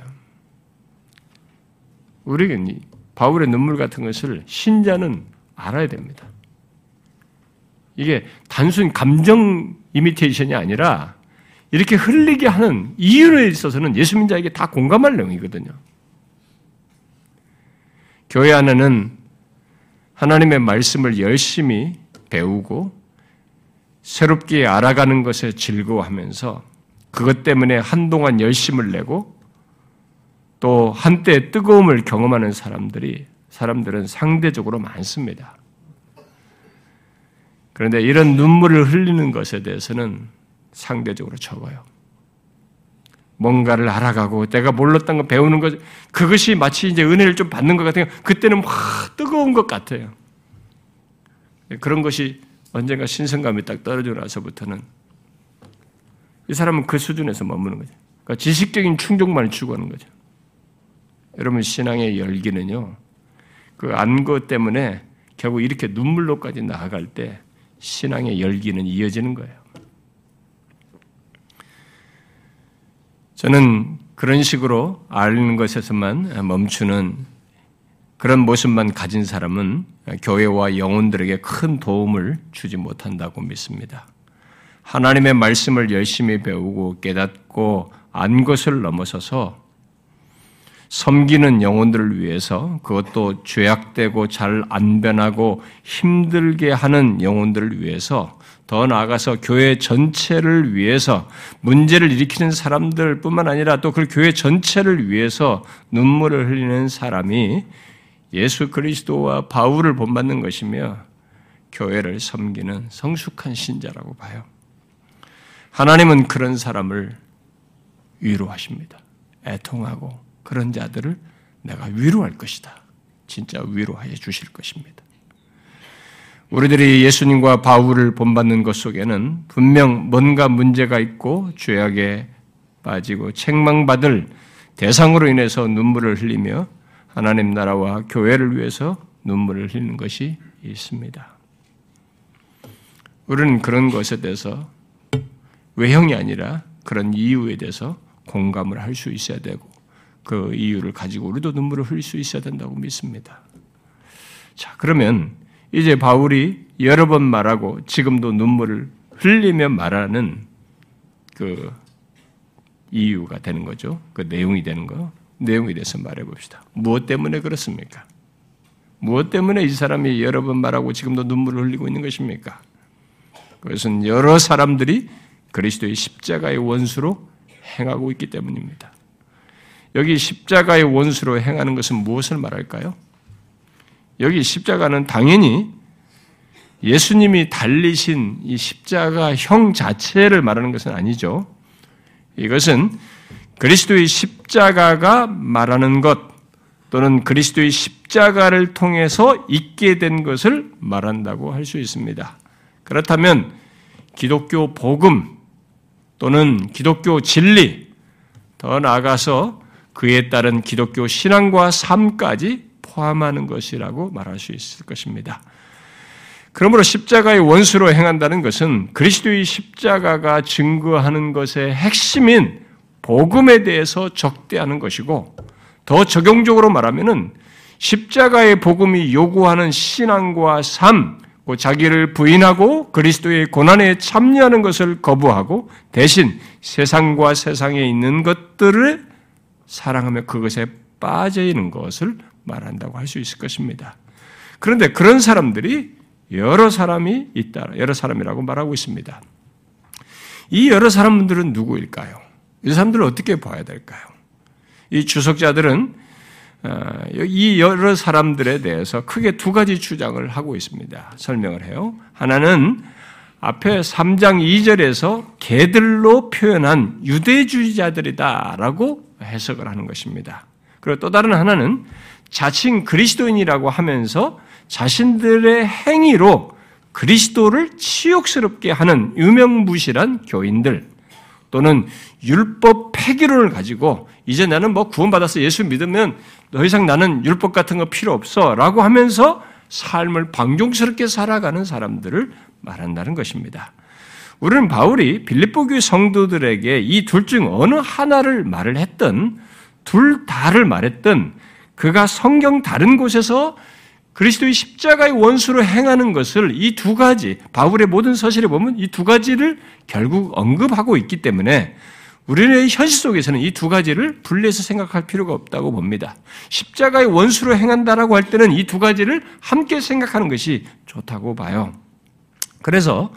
우리는 바울의 눈물 같은 것을 신자는 알아야 됩니다. 이게 단순 감정 이미테이션이 아니라 이렇게 흘리게 하는 이유에 있어서는 예수 민자에게 다 공감할 내용이거든요. 교회 안에는 하나님의 말씀을 열심히 배우고 새롭게 알아가는 것에 즐거워하면서 그것 때문에 한동안 열심을 내고 또 한때 뜨거움을 경험하는 사람들이 사람들은 상대적으로 많습니다. 그런데 이런 눈물을 흘리는 것에 대해서는 상대적으로 적어요. 뭔가를 알아가고 내가 몰랐던 거 배우는 것 그것이 마치 이제 은혜를 좀 받는 것 같아요. 그때는 막 뜨거운 것 같아요. 그런 것이 언젠가 신선감이 딱 떨어지고 나서부터는 이 사람은 그 수준에서 머무는 거죠. 그러니까 지식적인 충족만을 추구하는 거죠. 여러분 신앙의 열기는요. 그안것 때문에 결국 이렇게 눈물로까지 나아갈 때 신앙의 열기는 이어지는 거예요. 저는 그런 식으로 아는 것에서만 멈추는 그런 모습만 가진 사람은 교회와 영혼들에게 큰 도움을 주지 못한다고 믿습니다. 하나님의 말씀을 열심히 배우고 깨닫고 안 것을 넘어서서 섬기는 영혼들을 위해서 그것도 죄악되고 잘 안 변하고 힘들게 하는 영혼들을 위해서 더 나아가서 교회 전체를 위해서 문제를 일으키는 사람들 뿐만 아니라 또 그 교회 전체를 위해서 눈물을 흘리는 사람이 예수 그리스도와 바울을 본받는 것이며 교회를 섬기는 성숙한 신자라고 봐요. 하나님은 그런 사람을 위로하십니다. 애통하고 그런 자들을 내가 위로할 것이다. 진짜 위로하여 주실 것입니다. 우리들이 예수님과 바울을 본받는 것 속에는 분명 뭔가 문제가 있고 죄악에 빠지고 책망받을 대상으로 인해서 눈물을 흘리며 하나님 나라와 교회를 위해서 눈물을 흘리는 것이 있습니다. 우리는 그런 것에 대해서 외형이 아니라 그런 이유에 대해서 공감을 할 수 있어야 되고 그 이유를 가지고 우리도 눈물을 흘릴 수 있어야 된다고 믿습니다. 자, 그러면 이제 바울이 여러 번 말하고 지금도 눈물을 흘리며 말하는 그 이유가 되는 거죠. 그 내용이 되는 거. 내용에 대해서 말해 봅시다. 무엇 때문에 그렇습니까? 무엇 때문에 이 사람이 여러 번 말하고 지금도 눈물을 흘리고 있는 것입니까? 그것은 여러 사람들이 그리스도의 십자가의 원수로 행하고 있기 때문입니다. 여기 십자가의 원수로 행하는 것은 무엇을 말할까요? 여기 십자가는 당연히 예수님이 달리신 이 십자가형 자체를 말하는 것은 아니죠. 이것은 그리스도의 십자가가 말하는 것 또는 그리스도의 십자가를 통해서 있게 된 것을 말한다고 할 수 있습니다. 그렇다면 기독교 복음 또는 기독교 진리 더 나아가서 그에 따른 기독교 신앙과 삶까지 포함하는 것이라고 말할 수 있을 것입니다. 그러므로 십자가의 원수로 행한다는 것은 그리스도의 십자가가 증거하는 것의 핵심인 복음에 대해서 적대하는 것이고 더 적용적으로 말하면은 십자가의 복음이 요구하는 신앙과 삶, 자기를 부인하고 그리스도의 고난에 참여하는 것을 거부하고 대신 세상과 세상에 있는 것들을 사랑하며 그것에 빠져 있는 것을 말한다고 할 수 있을 것입니다. 그런데 그런 사람들이 여러 사람이 있다. 여러 사람이라고 말하고 있습니다. 이 여러 사람들은 누구일까요? 이 사람들을 어떻게 봐야 될까요? 이 주석자들은 어, 이 여러 사람들에 대해서 크게 두 가지 주장을 하고 있습니다. 설명을 해요. 하나는 앞에 3장 2절에서 개들로 표현한 유대주의자들이다라고 해석을 하는 것입니다. 그리고 또 다른 하나는 자칭 그리스도인이라고 하면서 자신들의 행위로 그리스도를 치욕스럽게 하는 유명무실한 교인들 또는 율법 폐기론을 가지고 이제 나는 뭐 구원받아서 예수 믿으면 더 이상 나는 율법 같은 거 필요 없어 라고 하면서 삶을 방종스럽게 살아가는 사람들을 말한다는 것입니다. 우리는 바울이 빌립보 교회 성도들에게 이 둘 중 어느 하나를 말을 했던 둘 다를 말했던 그가 성경 다른 곳에서 그리스도의 십자가의 원수로 행하는 것을 이 두 가지, 바울의 모든 서실에 보면 이 두 가지를 결국 언급하고 있기 때문에 우리의 현실 속에서는 이 두 가지를 분리해서 생각할 필요가 없다고 봅니다. 십자가의 원수로 행한다라고 할 때는 이 두 가지를 함께 생각하는 것이 좋다고 봐요. 그래서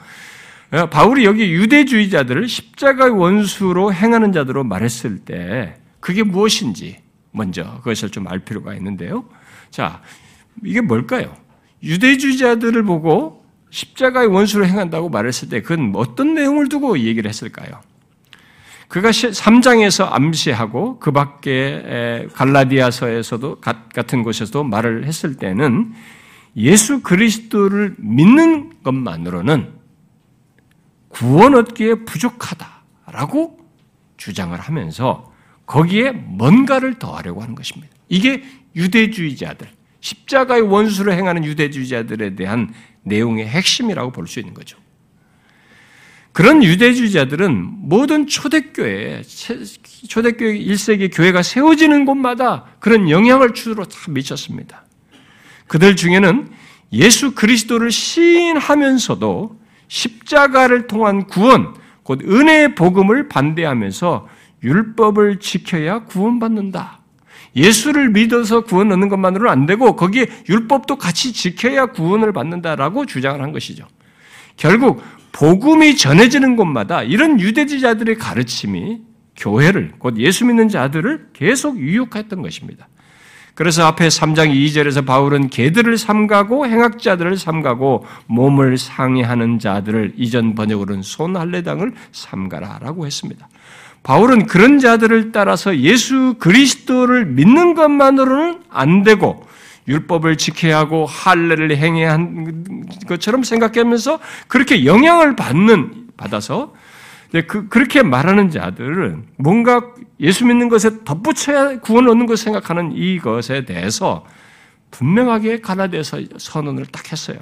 어, 바울이 여기 유대주의자들을 십자가의 원수로 행하는 자들로 말했을 때 그게 무엇인지 먼저 그것을 좀 알 필요가 있는데요. 자, 이게 뭘까요? 유대주의자들을 보고 십자가의 원수로 행한다고 말했을 때 그건 어떤 내용을 두고 얘기를 했을까요? 그가 3장에서 암시하고 그 밖에 갈라디아서에서도 같은 곳에서도 말을 했을 때는 예수 그리스도를 믿는 것만으로는 구원 얻기에 부족하다라고 주장을 하면서 거기에 뭔가를 더하려고 하는 것입니다. 이게 유대주의자들, 십자가의 원수로 행하는 유대주의자들에 대한 내용의 핵심이라고 볼 수 있는 거죠. 그런 유대주의자들은 모든 초대교회, 초대교회 1세기 교회가 세워지는 곳마다 그런 영향을 주로 다 미쳤습니다. 그들 중에는 예수 그리스도를 시인하면서도 십자가를 통한 구원, 곧 은혜의 복음을 반대하면서 율법을 지켜야 구원받는다. 예수를 믿어서 구원 얻는 것만으로는 안 되고 거기에 율법도 같이 지켜야 구원을 받는다라고 주장을 한 것이죠. 결국 복음이 전해지는 곳마다 이런 유대지자들의 가르침이 교회를 곧 예수 믿는 자들을 계속 유혹했던 것입니다. 그래서 앞에 3장 2절에서 바울은 개들을 삼가고 행악자들을 삼가고 몸을 상해하는 자들을 이전 번역으로는 손할례당을 삼가라라고 했습니다. 바울은 그런 자들을 따라서 예수 그리스도를 믿는 것만으로는 안 되고 율법을 지켜야 하고 할례를 행해야 한 것처럼 생각하면서 그렇게 영향을 받는 받아서 그, 그렇게 말하는 자들은 뭔가 예수 믿는 것에 덧붙여야 구원을 얻는 것을 생각하는 이것에 대해서 분명하게 가나대에서 선언을 딱 했어요.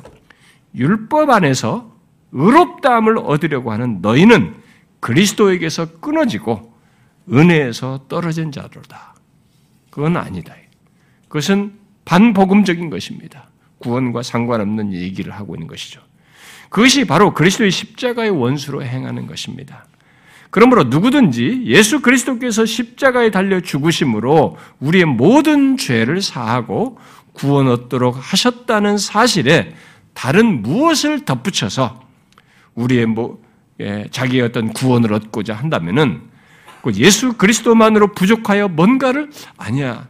율법 안에서 의롭다함을 얻으려고 하는 너희는 그리스도에게서 끊어지고 은혜에서 떨어진 자로다. 그건 아니다. 그것은 반복음적인 것입니다. 구원과 상관없는 얘기를 하고 있는 것이죠. 그것이 바로 그리스도의 십자가의 원수로 행하는 것입니다. 그러므로 누구든지 예수 그리스도께서 십자가에 달려 죽으심으로 우리의 모든 죄를 사하고 구원 얻도록 하셨다는 사실에 다른 무엇을 덧붙여서 우리의 뭐 예, 자기의 어떤 구원을 얻고자 한다면은 그 예수 그리스도만으로 부족하여 뭔가를 아니야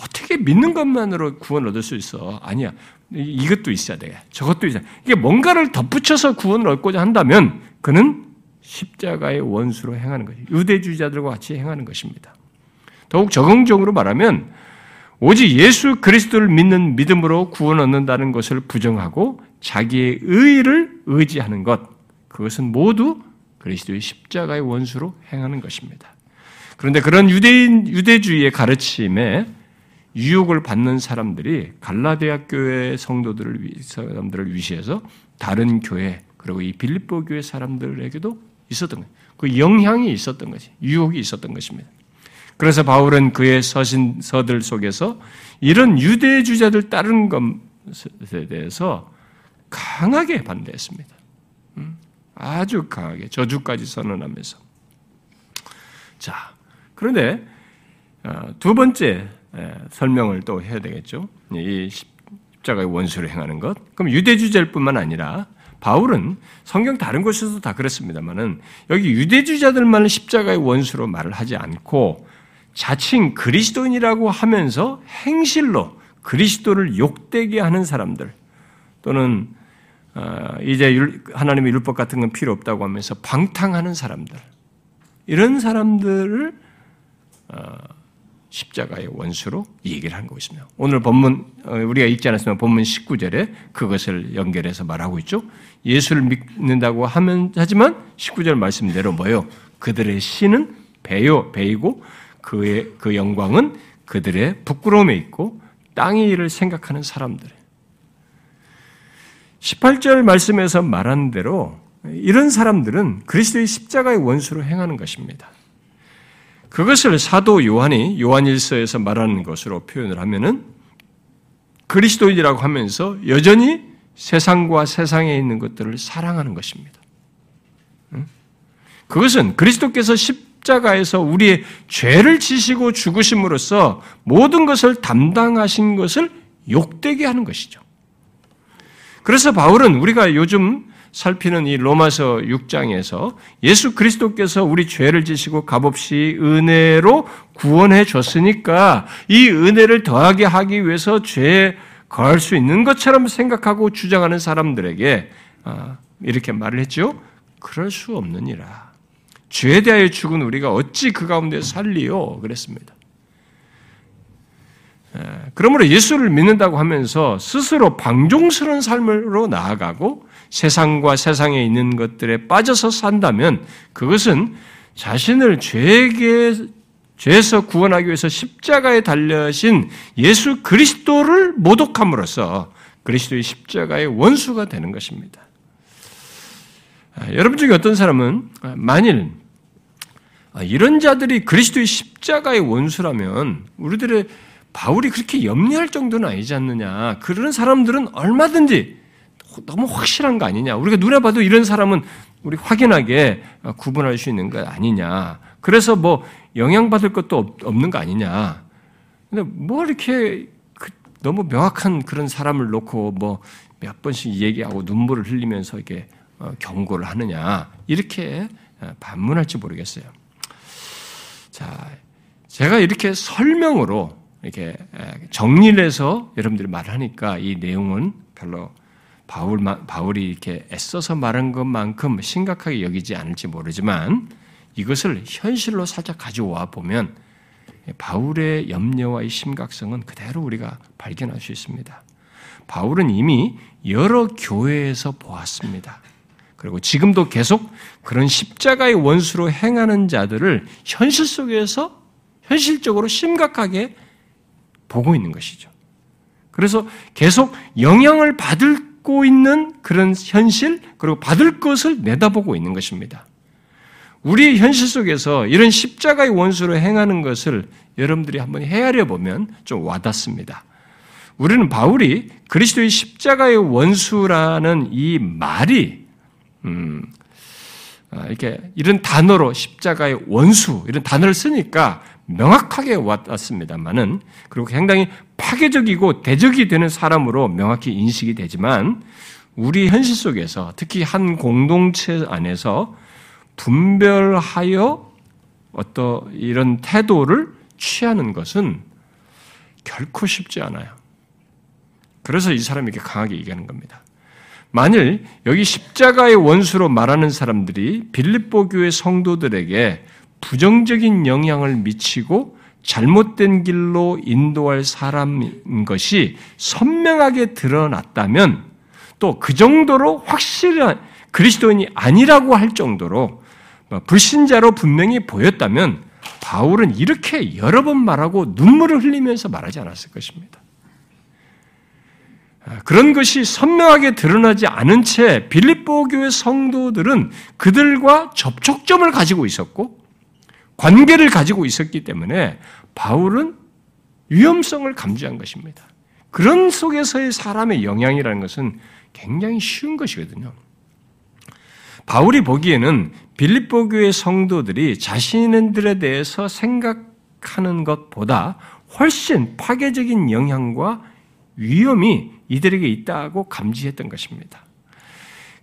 어떻게 믿는 것만으로 구원을 얻을 수 있어? 아니야. 이것도 있어야 돼. 저것도 있어야 돼. 이게 뭔가를 덧붙여서 구원을 얻고자 한다면 그는 십자가의 원수로 행하는 것이 유대주의자들과 같이 행하는 것입니다. 더욱 적응적으로 말하면 오직 예수 그리스도를 믿는 믿음으로 구원 얻는다는 것을 부정하고 자기의 의를 의지하는 것 그것은 모두 그리스도의 십자가의 원수로 행하는 것입니다. 그런데 그런 유대인 유대주의의 가르침에 유혹을 받는 사람들이 갈라디아 교회 성도들을 사람들을 위시해서 다른 교회 그리고 이 빌립보 교회 사람들에게도 있었던 거예요. 그 영향이 있었던 것이 유혹이 있었던 것입니다. 그래서 바울은 그의 서신서들 속에서 이런 유대 주자들 따른 것에 대해서 강하게 반대했습니다. 음, 아주 강하게 저주까지 선언하면서. 자, 그런데 어, 두 번째 설명을 또 해야 되겠죠. 이 십자가의 원수를 행하는 것. 그럼 유대주자일뿐만 아니라 바울은 성경 다른 곳에서도 다 그렇습니다만은 여기 유대주자들만 십자가의 원수로 말을 하지 않고 자칭 그리스도인이라고 하면서 행실로 그리스도를 욕되게 하는 사람들 또는 어, 이제 하나님의 율법 같은 건 필요 없다고 하면서 방탕하는 사람들 이런 사람들을 어, 십자가의 원수로 얘기를 하는 것이며 오늘 본문 어, 우리가 읽지 않았으면 본문 19절에 그것을 연결해서 말하고 있죠. 예수를 믿는다고 하면 하지만 19절 말씀대로 뭐요? 그들의 신은 배요 배이고 그의 그 영광은 그들의 부끄러움에 있고 땅의 일을 생각하는 사람들. 18절 말씀에서 말한 대로 이런 사람들은 그리스도의 십자가의 원수로 행하는 것입니다. 그것을 사도 요한이 요한일서에서 말하는 것으로 표현을 하면은 그리스도인이라고 하면서 여전히 세상과 세상에 있는 것들을 사랑하는 것입니다. 그것은 그리스도께서 십자가에서 우리의 죄를 지시고 죽으심으로써 모든 것을 담당하신 것을 욕되게 하는 것이죠. 그래서 바울은 우리가 요즘 살피는 이 로마서 6장에서 예수 그리스도께서 우리 죄를 지시고 값없이 은혜로 구원해 줬으니까 이 은혜를 더하게 하기 위해서 죄에 거할 수 있는 것처럼 생각하고 주장하는 사람들에게 아, 이렇게 말을 했죠. 그럴 수 없느니라. 죄에 대하여 죽은 우리가 어찌 그 가운데 살리요? 그랬습니다. 그러므로 예수를 믿는다고 하면서 스스로 방종스러운 삶으로 나아가고 세상과 세상에 있는 것들에 빠져서 산다면 그것은 자신을 죄에게 죄에서 구원하기 위해서 십자가에 달려신 예수 그리스도를 모독함으로써 그리스도의 십자가의 원수가 되는 것입니다. 아, 여러분 중에 어떤 사람은 아, 만일 아, 이런 자들이 그리스도의 십자가의 원수라면 우리들의 바울이 그렇게 염려할 정도는 아니지 않느냐. 그런 사람들은 얼마든지 너무 확실한 거 아니냐. 우리가 눈에 봐도 이런 사람은 우리 확연하게 구분할 수 있는 것 아니냐. 그래서 뭐 영향받을 것도 없는 거 아니냐. 근데 뭐 이렇게 그 너무 명확한 그런 사람을 놓고 뭐 몇 번씩 얘기하고 눈물을 흘리면서 이렇게 어, 경고를 하느냐. 이렇게 어, 반문할지 모르겠어요. 자, 제가 이렇게 설명으로 이렇게 정리를 해서 여러분들이 말하니까 이 내용은 별로 바울, 바울이 이렇게 애써서 말한 것만큼 심각하게 여기지 않을지 모르지만 이것을 현실로 살짝 가져와 보면 바울의 염려와 의 심각성은 그대로 우리가 발견할 수 있습니다. 바울은 이미 여러 교회에서 보았습니다. 그리고 지금도 계속 그런 십자가의 원수로 행하는 자들을 현실 속에서 현실적으로 심각하게 보고 있는 것이죠. 그래서 계속 영향을 받을 받고 있는 그런 현실, 그리고 받을 것을 내다보고 있는 것입니다. 우리의 현실 속에서 이런 십자가의 원수로 행하는 것을 여러분들이 한번 헤아려 보면 좀 와닿습니다. 우리는 바울이 그리스도의 십자가의 원수라는 이 말이 음, 아, 이렇게 이런 단어로 십자가의 원수 이런 단어를 쓰니까 명확하게 왔습니다만은 그리고 상당히 파괴적이고 대적이 되는 사람으로 명확히 인식이 되지만 우리 현실 속에서 특히 한 공동체 안에서 분별하여 어떤 이런 태도를 취하는 것은 결코 쉽지 않아요. 그래서 이 사람이 이렇게 강하게 얘기하는 겁니다. 만일 여기 십자가의 원수로 말하는 사람들이 빌립보 교회 성도들에게 부정적인 영향을 미치고 잘못된 길로 인도할 사람인 것이 선명하게 드러났다면 또 그 정도로 확실한 그리스도인이 아니라고 할 정도로 뭐 불신자로 분명히 보였다면 바울은 이렇게 여러 번 말하고 눈물을 흘리면서 말하지 않았을 것입니다. 아, 그런 것이 선명하게 드러나지 않은 채 빌립보 교회 성도들은 그들과 접촉점을 가지고 있었고 관계를 가지고 있었기 때문에 바울은 위험성을 감지한 것입니다. 그런 속에서의 사람의 영향이라는 것은 굉장히 쉬운 것이거든요. 바울이 보기에는 빌립보 교의 성도들이 자신들에 대해서 생각하는 것보다 훨씬 파괴적인 영향과 위험이 이들에게 있다고 감지했던 것입니다.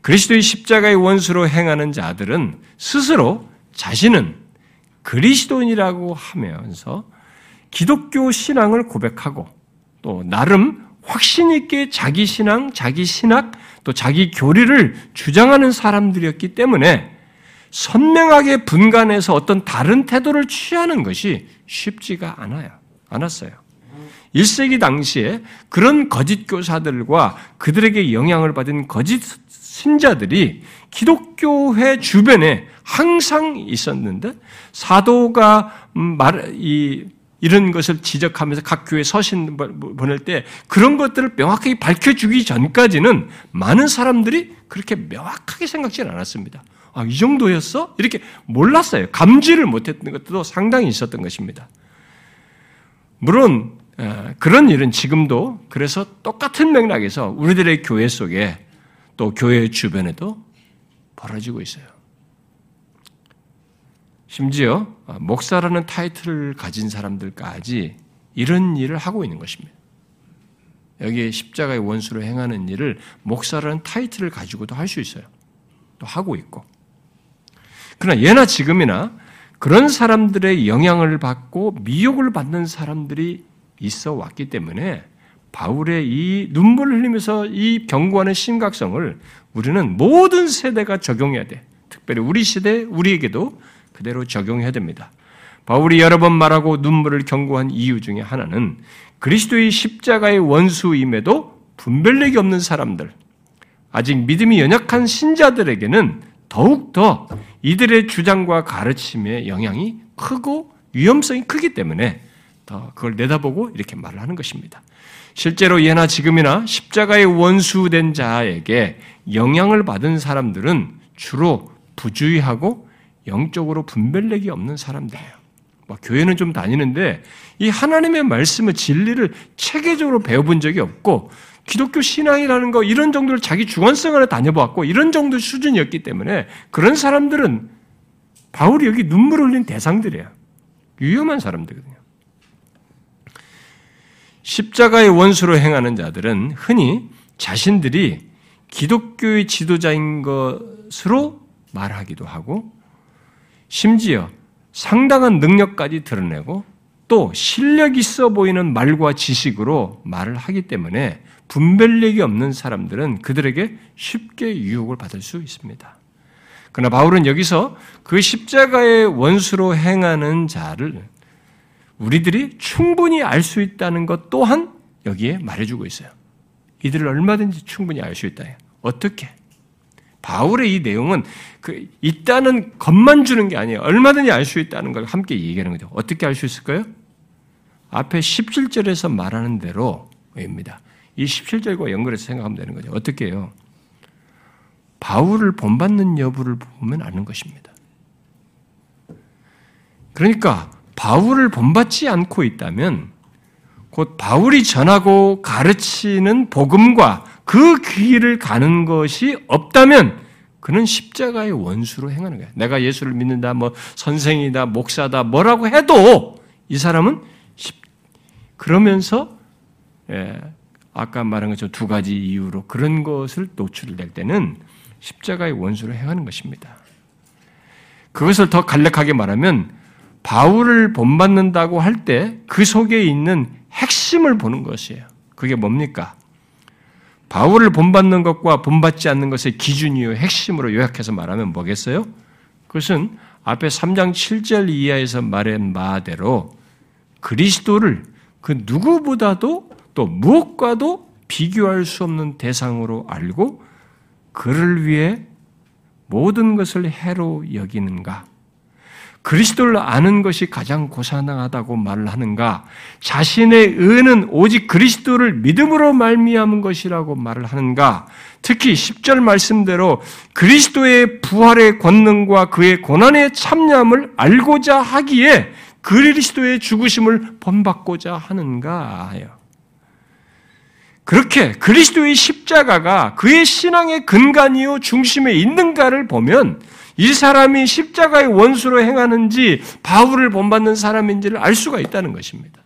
그리스도의 십자가의 원수로 행하는 자들은 스스로 자신은 그리스도인이라고 하면서 기독교 신앙을 고백하고 또 나름 확신 있게 자기 신앙, 자기 신학, 또 자기 교리를 주장하는 사람들이었기 때문에 선명하게 분간해서 어떤 다른 태도를 취하는 것이 쉽지가 않아요. 않았어요. 1세기 당시에 그런 거짓 교사들과 그들에게 영향을 받은 거짓 신자들이 기독교회 주변에 항상 있었는데 사도가 말, 이, 이런 것을 지적하면서 각 교회 서신 보낼 때 그런 것들을 명확하게 밝혀주기 전까지는 많은 사람들이 그렇게 명확하게 생각지 않았습니다. 아, 이 정도였어? 이렇게 몰랐어요. 감지를 못했던 것도 상당히 있었던 것입니다. 물론, 그런 일은 지금도 그래서 똑같은 맥락에서 우리들의 교회 속에 또 교회 주변에도 벌어지고 있어요. 심지어 목사라는 타이틀을 가진 사람들까지 이런 일을 하고 있는 것입니다. 여기에 십자가의 원수로 행하는 일을 목사라는 타이틀을 가지고도 할 수 있어요. 또 하고 있고. 그러나 예나 지금이나 그런 사람들의 영향을 받고 미혹을 받는 사람들이 있어 왔기 때문에 바울의 이 눈물을 흘리면서 이 경고하는 심각성을 우리는 모든 세대가 적용해야 돼. 특별히 우리 시대, 우리에게도 그대로 적용해야 됩니다. 바울이 여러 번 말하고 눈물을 경고한 이유 중에 하나는 그리스도의 십자가의 원수임에도 분별력이 없는 사람들, 아직 믿음이 연약한 신자들에게는 더욱더 이들의 주장과 가르침의 영향이 크고 위험성이 크기 때문에 더 그걸 내다보고 이렇게 말을 하는 것입니다. 실제로 예나 지금이나 십자가의 원수된 자에게 영향을 받은 사람들은 주로 부주의하고 영적으로 분별력이 없는 사람들이에요. 뭐 교회는 좀 다니는데 이 하나님의 말씀의 진리를 체계적으로 배워본 적이 없고 기독교 신앙이라는 거 이런 정도를 자기 주관성 안에 다녀보았고 이런 정도 수준이었기 때문에 그런 사람들은 바울이 여기 눈물 흘린 대상들이에요. 위험한 사람들이거든요. 십자가의 원수로 행하는 자들은 흔히 자신들이 기독교의 지도자인 것으로 말하기도 하고 심지어 상당한 능력까지 드러내고 또 실력 있어 보이는 말과 지식으로 말을 하기 때문에 분별력이 없는 사람들은 그들에게 쉽게 유혹을 받을 수 있습니다. 그러나 바울은 여기서 그 십자가의 원수로 행하는 자를 우리들이 충분히 알 수 있다는 것 또한 여기에 말해주고 있어요. 이들을 얼마든지 충분히 알 수 있다. 어떻게? 바울의 이 내용은 그 있다는 것만 주는 게 아니에요. 얼마든지 알 수 있다는 걸 함께 얘기하는 거죠. 어떻게 알 수 있을까요? 앞에 17절에서 말하는 대로입니다. 이 17절과 연결해서 생각하면 되는 거죠. 어떻게 해요? 바울을 본받는 여부를 보면 아는 것입니다. 그러니까 바울을 본받지 않고 있다면 곧 바울이 전하고 가르치는 복음과 그 길을 가는 것이 없다면 그는 십자가의 원수로 행하는 거야. 내가 예수를 믿는다, 뭐 선생이다, 목사다, 뭐라고 해도 이 사람은 그러면서 예, 아까 말한 것처럼 두 가지 이유로 그런 것을 노출될 때는 십자가의 원수로 행하는 것입니다. 그것을 더 간략하게 말하면 바울을 본받는다고 할 때 그 속에 있는 핵심을 보는 것이에요. 그게 뭡니까? 바울을 본받는 것과 본받지 않는 것의 기준이요 핵심으로 요약해서 말하면 뭐겠어요? 그것은 앞에 3장 7절 이하에서 말한 바대로 그리스도를 그 누구보다도 또 무엇과도 비교할 수 없는 대상으로 알고 그를 위해 모든 것을 해로 여기는가? 그리스도를 아는 것이 가장 고사하다고 말을 하는가? 자신의 의는 오직 그리스도를 믿음으로 말미암은 것이라고 말을 하는가? 특히 10절 말씀대로 그리스도의 부활의 권능과 그의 고난의 참념을 알고자 하기에 그리스도의 죽으심을 본받고자 하는가. 그렇게 그리스도의 십자가가 그의 신앙의 근간이요 중심에 있는가를 보면 이 사람이 십자가의 원수로 행하는지 바울을 본받는 사람인지를 알 수가 있다는 것입니다.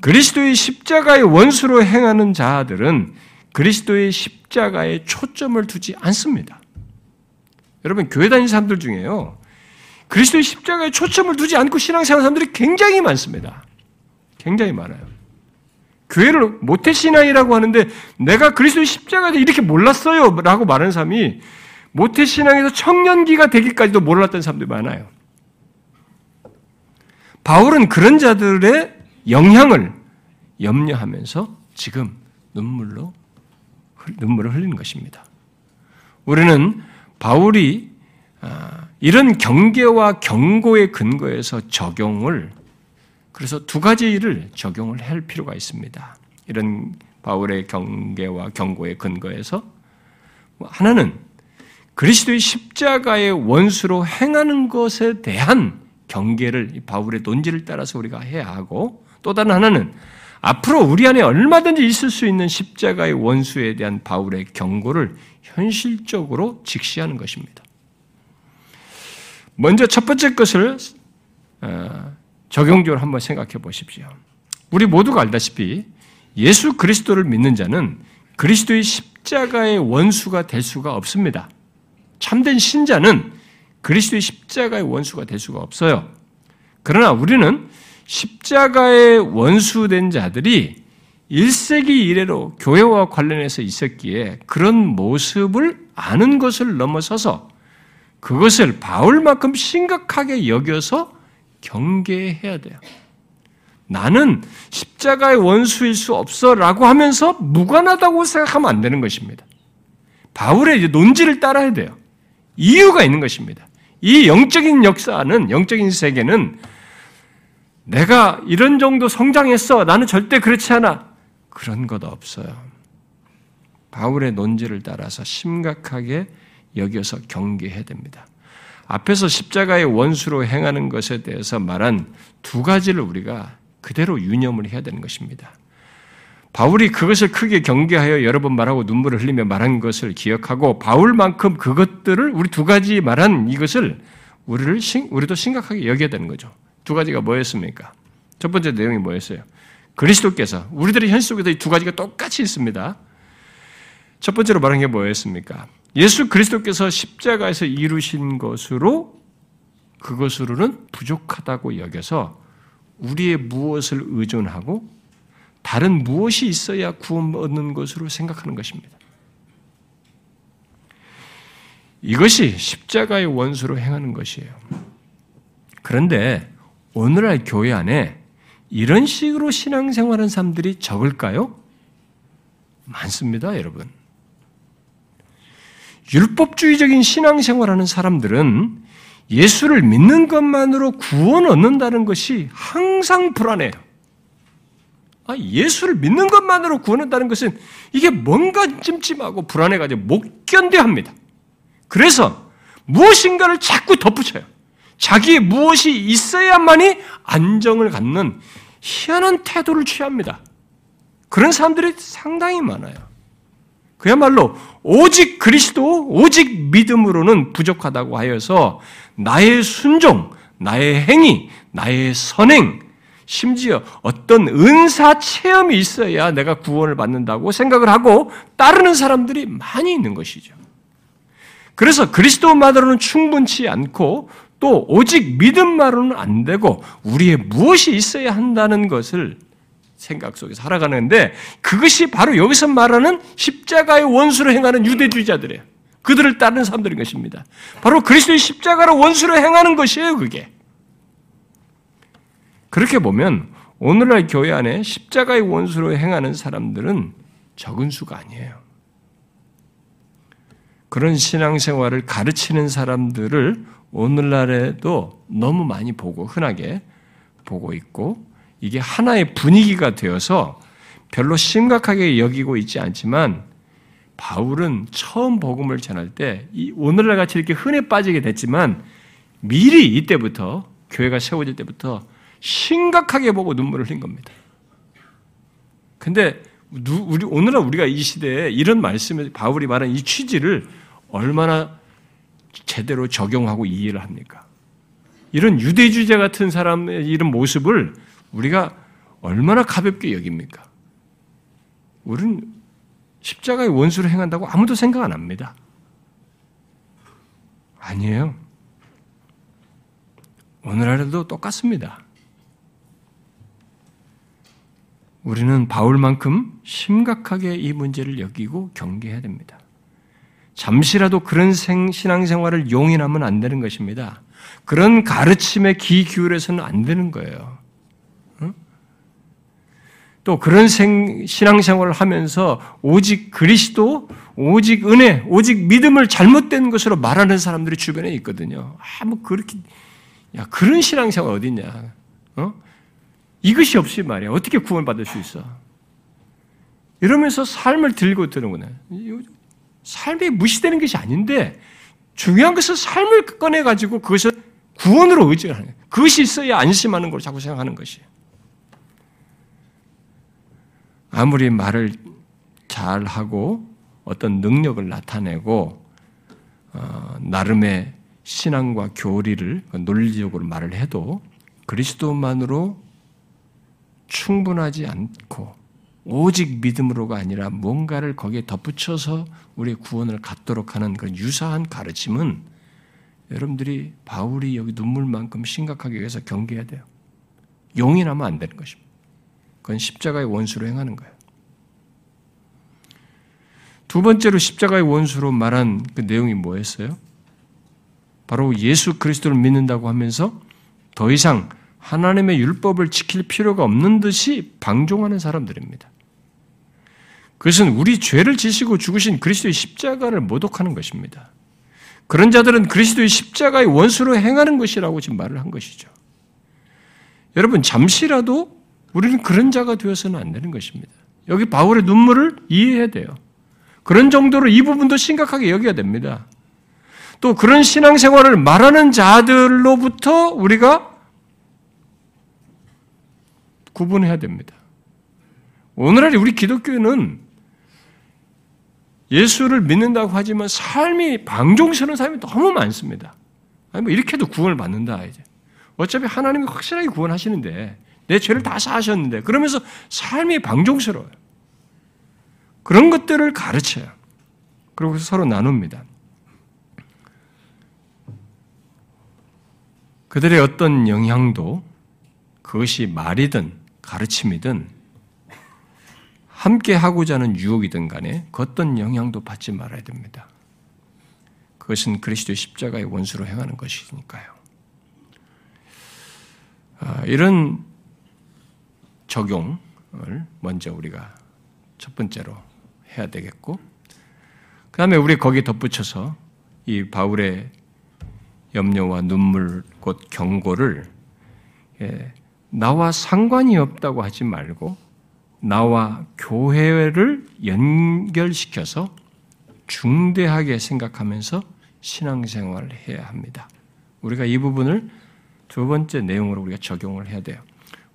그리스도의 십자가의 원수로 행하는 자들은 그리스도의 십자가에 초점을 두지 않습니다. 여러분, 교회 다니는 사람들 중에요. 그리스도의 십자가에 초점을 두지 않고 신앙생활 사람들이 굉장히 많습니다. 굉장히 많아요. 교회를 모태신앙이라고 하는데 내가 그리스도의 십자가에 이렇게 몰랐어요. 라고 말하는 사람이 모태신앙에서 청년기가 되기까지도 몰랐던 사람들이 많아요. 바울은 그런 자들의 영향을 염려하면서 지금 눈물로 눈물을 흘리는 것입니다. 우리는 바울이 아, 이런 경계와 경고의 근거에서 적용을 그래서 두 가지를 적용을 할 필요가 있습니다. 이런 바울의 경계와 경고의 근거에서 하나는 그리스도의 십자가의 원수로 행하는 것에 대한 경계를 바울의 논지를 따라서 우리가 해야 하고 또 다른 하나는 앞으로 우리 안에 얼마든지 있을 수 있는 십자가의 원수에 대한 바울의 경고를 현실적으로 직시하는 것입니다. 먼저 첫 번째 것을 어, 적용적으로 한번 생각해 보십시오. 우리 모두가 알다시피 예수 그리스도를 믿는 자는 그리스도의 십자가의 원수가 될 수가 없습니다. 참된 신자는 그리스도의 십자가의 원수가 될 수가 없어요. 그러나 우리는 십자가의 원수된 자들이 1세기 이래로 교회와 관련해서 있었기에 그런 모습을 아는 것을 넘어서서 그것을 바울만큼 심각하게 여겨서 경계해야 돼요. 나는 십자가의 원수일 수 없어 라고 하면서 무관하다고 생각하면 안 되는 것입니다. 바울의 논지를 따라야 돼요. 이유가 있는 것입니다. 이 영적인 역사는, 영적인 세계는 내가 이런 정도 성장했어. 나는 절대 그렇지 않아. 그런 것 없어요. 바울의 논지를 따라서 심각하게 여겨서 경계해야 됩니다. 앞에서 십자가의 원수로 행하는 것에 대해서 말한 두 가지를 우리가 그대로 유념을 해야 되는 것입니다. 바울이 그것을 크게 경계하여 여러 번 말하고 눈물을 흘리며 말한 것을 기억하고 바울만큼 그것들을 우리 두 가지 말한 이것을 우리를 우리도 심각하게 여겨야 되는 거죠. 두 가지가 뭐였습니까? 첫 번째 내용이 뭐였어요? 그리스도께서 우리들의 현실 속에서 이 두 가지가 똑같이 있습니다. 첫 번째로 말한 게 뭐였습니까? 예수 그리스도께서 십자가에서 이루신 것으로 그것으로는 부족하다고 여겨서 우리의 무엇을 의존하고 다른 무엇이 있어야 구원 얻는 것으로 생각하는 것입니다. 이것이 십자가의 원수로 행하는 것이에요. 그런데 오늘날 교회 안에 이런 식으로 신앙생활하는 사람들이 적을까요? 많습니다, 여러분. 율법주의적인 신앙생활하는 사람들은 예수를 믿는 것만으로 구원 얻는다는 것이 항상 불안해요. 아, 예수를 믿는 것만으로 구원한다는 것은 이게 뭔가 찜찜하고 불안해가지고 못 견뎌합니다. 그래서 무엇인가를 자꾸 덧붙여요. 자기의 무엇이 있어야만이 안정을 갖는 희한한 태도를 취합니다. 그런 사람들이 상당히 많아요. 그야말로 오직 그리스도, 오직 믿음으로는 부족하다고 하여서 나의 순종, 나의 행위, 나의 선행, 심지어 어떤 은사 체험이 있어야 내가 구원을 받는다고 생각을 하고 따르는 사람들이 많이 있는 것이죠. 그래서 그리스도만으로는 충분치 않고 또 오직 믿음만으로는 안 되고 우리의 무엇이 있어야 한다는 것을 생각 속에서 살아가는데 그것이 바로 여기서 말하는 십자가의 원수로 행하는 유대주의자들이에요. 그들을 따르는 사람들인 것입니다. 바로 그리스도의 십자가로 원수로 행하는 것이에요, 그게. 그렇게 보면 오늘날 교회 안에 십자가의 원수로 행하는 사람들은 적은 수가 아니에요. 그런 신앙생활을 가르치는 사람들을 오늘날에도 너무 많이 보고 흔하게 보고 있고 이게 하나의 분위기가 되어서 별로 심각하게 여기고 있지 않지만 바울은 처음 복음을 전할 때 오늘날 같이 이렇게 흔해 빠지게 됐지만 미리 이때부터 교회가 세워질 때부터 심각하게 보고 눈물을 흘린 겁니다. 근데 우리 오늘날 우리가 이 시대에 이런 말씀을 바울이 말한 이 취지를 얼마나 제대로 적용하고 이해를 합니까? 이런 유대주의자 같은 사람의 이런 모습을 우리가 얼마나 가볍게 여깁니까? 우리는 십자가의 원수를 행한다고 아무도 생각 안 합니다. 아니에요. 오늘날에도 똑같습니다. 우리는 바울만큼 심각하게 이 문제를 여기고 경계해야 됩니다. 잠시라도 그런 신앙생활을 용인하면 안 되는 것입니다. 그런 가르침에 귀 기울여서는 안 되는 거예요. 또 그런 생, 신앙생활을 하면서 오직 그리스도, 오직 은혜, 오직 믿음을 잘못된 것으로 말하는 사람들이 주변에 있거든요. 아, 뭐 그렇게, 야, 그런 신앙생활 어딨냐. 어? 이것이 없이 말이야. 어떻게 구원받을 수 있어? 이러면서 삶을 들고 드는구나. 삶이 무시되는 것이 아닌데, 중요한 것은 삶을 꺼내가지고 그것을 구원으로 의지하는 거예요. 그것이 있어야 안심하는 걸 자꾸 생각하는 것이에요. 아무리 말을 잘하고 어떤 능력을 나타내고 어, 나름의 신앙과 교리를 논리적으로 말을 해도 그리스도만으로 충분하지 않고 오직 믿음으로가 아니라 뭔가를 거기에 덧붙여서 우리의 구원을 갖도록 하는 그런 유사한 가르침은 여러분들이 바울이 여기 눈물만큼 심각하게 여기서 경계해야 돼요. 용인하면 안 되는 것입니다. 그건 십자가의 원수로 행하는 거예요. 두 번째로 십자가의 원수로 말한 그 내용이 뭐였어요? 바로 예수 그리스도를 믿는다고 하면서 더 이상 하나님의 율법을 지킬 필요가 없는 듯이 방종하는 사람들입니다. 그것은 우리 죄를 지시고 죽으신 그리스도의 십자가를 모독하는 것입니다. 그런 자들은 그리스도의 십자가의 원수로 행하는 것이라고 지금 말을 한 것이죠. 여러분, 잠시라도 우리는 그런 자가 되어서는 안 되는 것입니다. 여기 바울의 눈물을 이해해야 돼요. 그런 정도로 이 부분도 심각하게 여겨야 됩니다. 또 그런 신앙생활을 말하는 자들로부터 우리가 구분해야 됩니다. 오늘날 우리 기독교는 예수를 믿는다고 하지만 삶이 방종스러운 삶이 너무 많습니다. 아니 뭐 이렇게도 구원을 받는다 이제. 어차피 하나님이 확실하게 구원하시는데 내 죄를 다 사하셨는데 그러면서 삶이 방종스러워요. 그런 것들을 가르쳐요. 그리고 서로 나눕니다. 그들의 어떤 영향도 그것이 말이든 가르침이든 함께 하고자 하는 유혹이든 간에 그 어떤 영향도 받지 말아야 됩니다. 그것은 그리스도의 십자가의 원수로 행하는 것이니까요. 아, 이런 적용을 먼저 우리가 첫 번째로 해야 되겠고, 그 다음에 우리 거기에 덧붙여서 이 바울의 염려와 눈물, 곧 경고를 예, 나와 상관이 없다고 하지 말고 나와 교회를 연결시켜서 중대하게 생각하면서 신앙생활을 해야 합니다. 우리가 이 부분을 두 번째 내용으로 우리가 적용을 해야 돼요.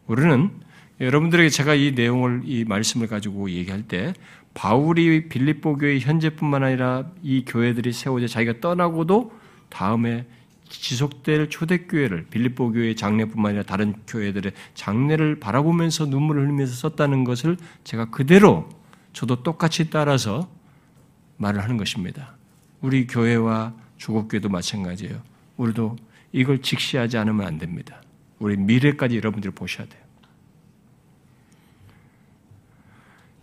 우리는 여러분들에게 제가 이 내용을 이 말씀을 가지고 얘기할 때 바울이 빌립보 교회 현재뿐만 아니라 이 교회들이 세워져 자기가 떠나고도 다음에 지속될 초대교회를 빌립보 교회 장례뿐만 아니라 다른 교회들의 장례를 바라보면서 눈물을 흘리면서 썼다는 것을 제가 그대로 저도 똑같이 따라서 말을 하는 것입니다. 우리 교회와 조국교회도 마찬가지예요. 우리도 이걸 직시하지 않으면 안 됩니다. 우리 미래까지 여러분들이 보셔야 돼요.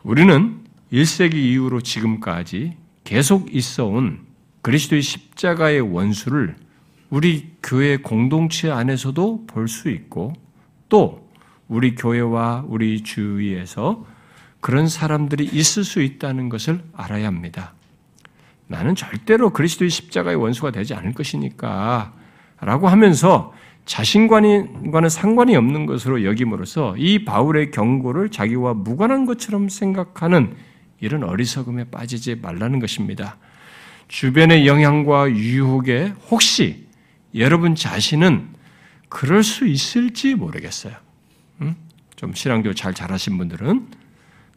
우리는 1세기 이후로 지금까지 계속 있어 온 그리스도의 십자가의 원수를 우리 교회 공동체 안에서도 볼 수 있고 또 우리 교회와 우리 주위에서 그런 사람들이 있을 수 있다는 것을 알아야 합니다. 나는 절대로 그리스도의 십자가의 원수가 되지 않을 것이니까 라고 하면서 자신과는 상관이 없는 것으로 여김으로써 이 바울의 경고를 자기와 무관한 것처럼 생각하는 이런 어리석음에 빠지지 말라는 것입니다. 주변의 영향과 유혹에 혹시 여러분 자신은 그럴 수 있을지 모르겠어요. 음? 좀 신앙교 잘 잘하신 분들은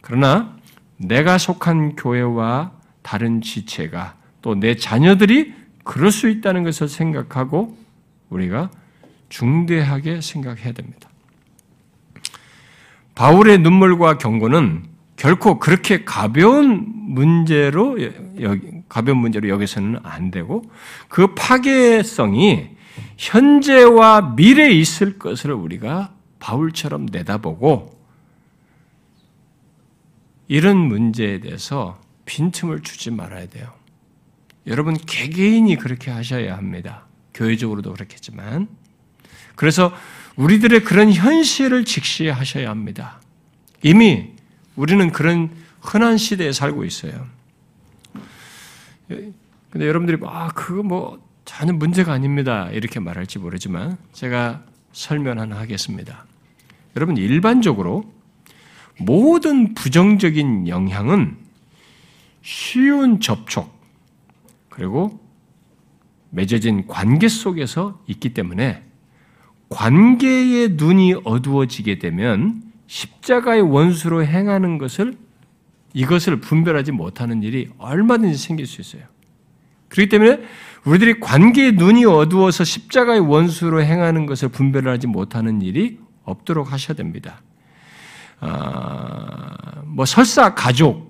그러나 내가 속한 교회와 다른 지체가 또 내 자녀들이 그럴 수 있다는 것을 생각하고 우리가 중대하게 생각해야 됩니다. 바울의 눈물과 경고는 결코 그렇게 가벼운 문제로 가벼운 문제로 여기서는 안 되고 그 파괴성이 현재와 미래에 있을 것을 우리가 바울처럼 내다보고 이런 문제에 대해서 빈틈을 주지 말아야 돼요. 여러분 개개인이 그렇게 하셔야 합니다. 교회적으로도 그렇겠지만 그래서 우리들의 그런 현실을 직시하셔야 합니다. 이미 우리는 그런 흔한 시대에 살고 있어요. 근데 여러분들이 아 그거 뭐 전혀 문제가 아닙니다 이렇게 말할지 모르지만 제가 설명 하나 하겠습니다. 여러분 일반적으로 모든 부정적인 영향은 쉬운 접촉 그리고 맺어진 관계 속에서 있기 때문에 관계의 눈이 어두워지게 되면 십자가의 원수로 행하는 것을 이것을 분별하지 못하는 일이 얼마든지 생길 수 있어요. 그렇기 때문에 우리들이 관계의 눈이 어두워서 십자가의 원수로 행하는 것을 분별하지 못하는 일이 없도록 하셔야 됩니다. 아, 뭐 설사 가족,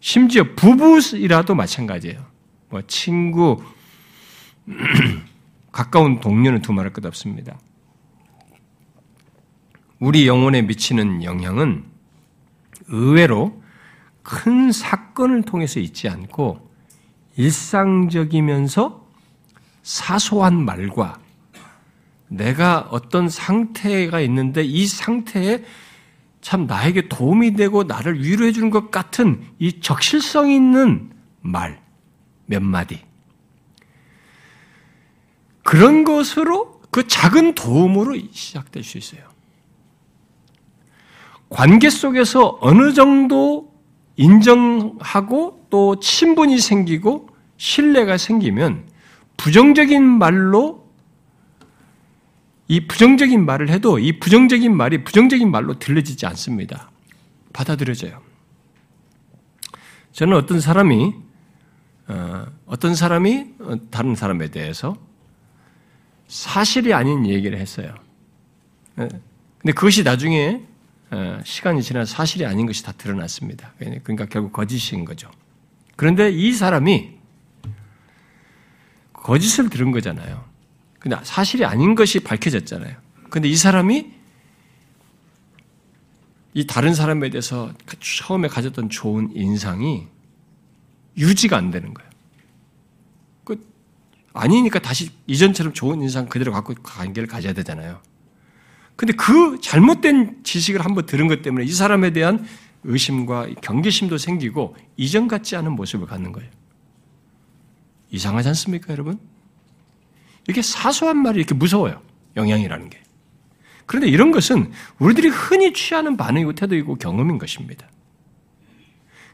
심지어 부부이라도 마찬가지예요. 뭐 친구, 가까운 동료는 두말할 것 없습니다. 우리 영혼에 미치는 영향은 의외로 큰 사건을 통해서 있지 않고 일상적이면서 사소한 말과 내가 어떤 상태가 있는데 이 상태에 참 나에게 도움이 되고 나를 위로해 주는 것 같은 이 적실성 있는 말 몇 마디. 그런 것으로 그 작은 도움으로 시작될 수 있어요. 관계 속에서 어느 정도 인정하고 또 친분이 생기고 신뢰가 생기면 부정적인 말로 이 부정적인 말을 해도 이 부정적인 말이 부정적인 말로 들려지지 않습니다. 받아들여져요. 저는 어떤 사람이 어, 어떤 사람이 다른 사람에 대해서 사실이 아닌 얘기를 했어요. 예. 근데 그것이 나중에 어, 시간이 지나 사실이 아닌 것이 다 드러났습니다. 그러니까 결국 거짓인 거죠. 그런데 이 사람이 거짓을 들은 거잖아요. 근데 사실이 아닌 것이 밝혀졌잖아요. 근데 이 사람이 이 다른 사람에 대해서 처음에 가졌던 좋은 인상이 유지가 안 되는 거예요. 그 아니니까 다시 이전처럼 좋은 인상 그대로 갖고 관계를 가져야 되잖아요. 근데 그 잘못된 지식을 한번 들은 것 때문에 이 사람에 대한 의심과 경계심도 생기고 이전 같지 않은 모습을 갖는 거예요. 이상하지 않습니까, 여러분? 이렇게 사소한 말이 이렇게 무서워요. 영향이라는 게. 그런데 이런 것은 우리들이 흔히 취하는 반응이고 태도이고 경험인 것입니다.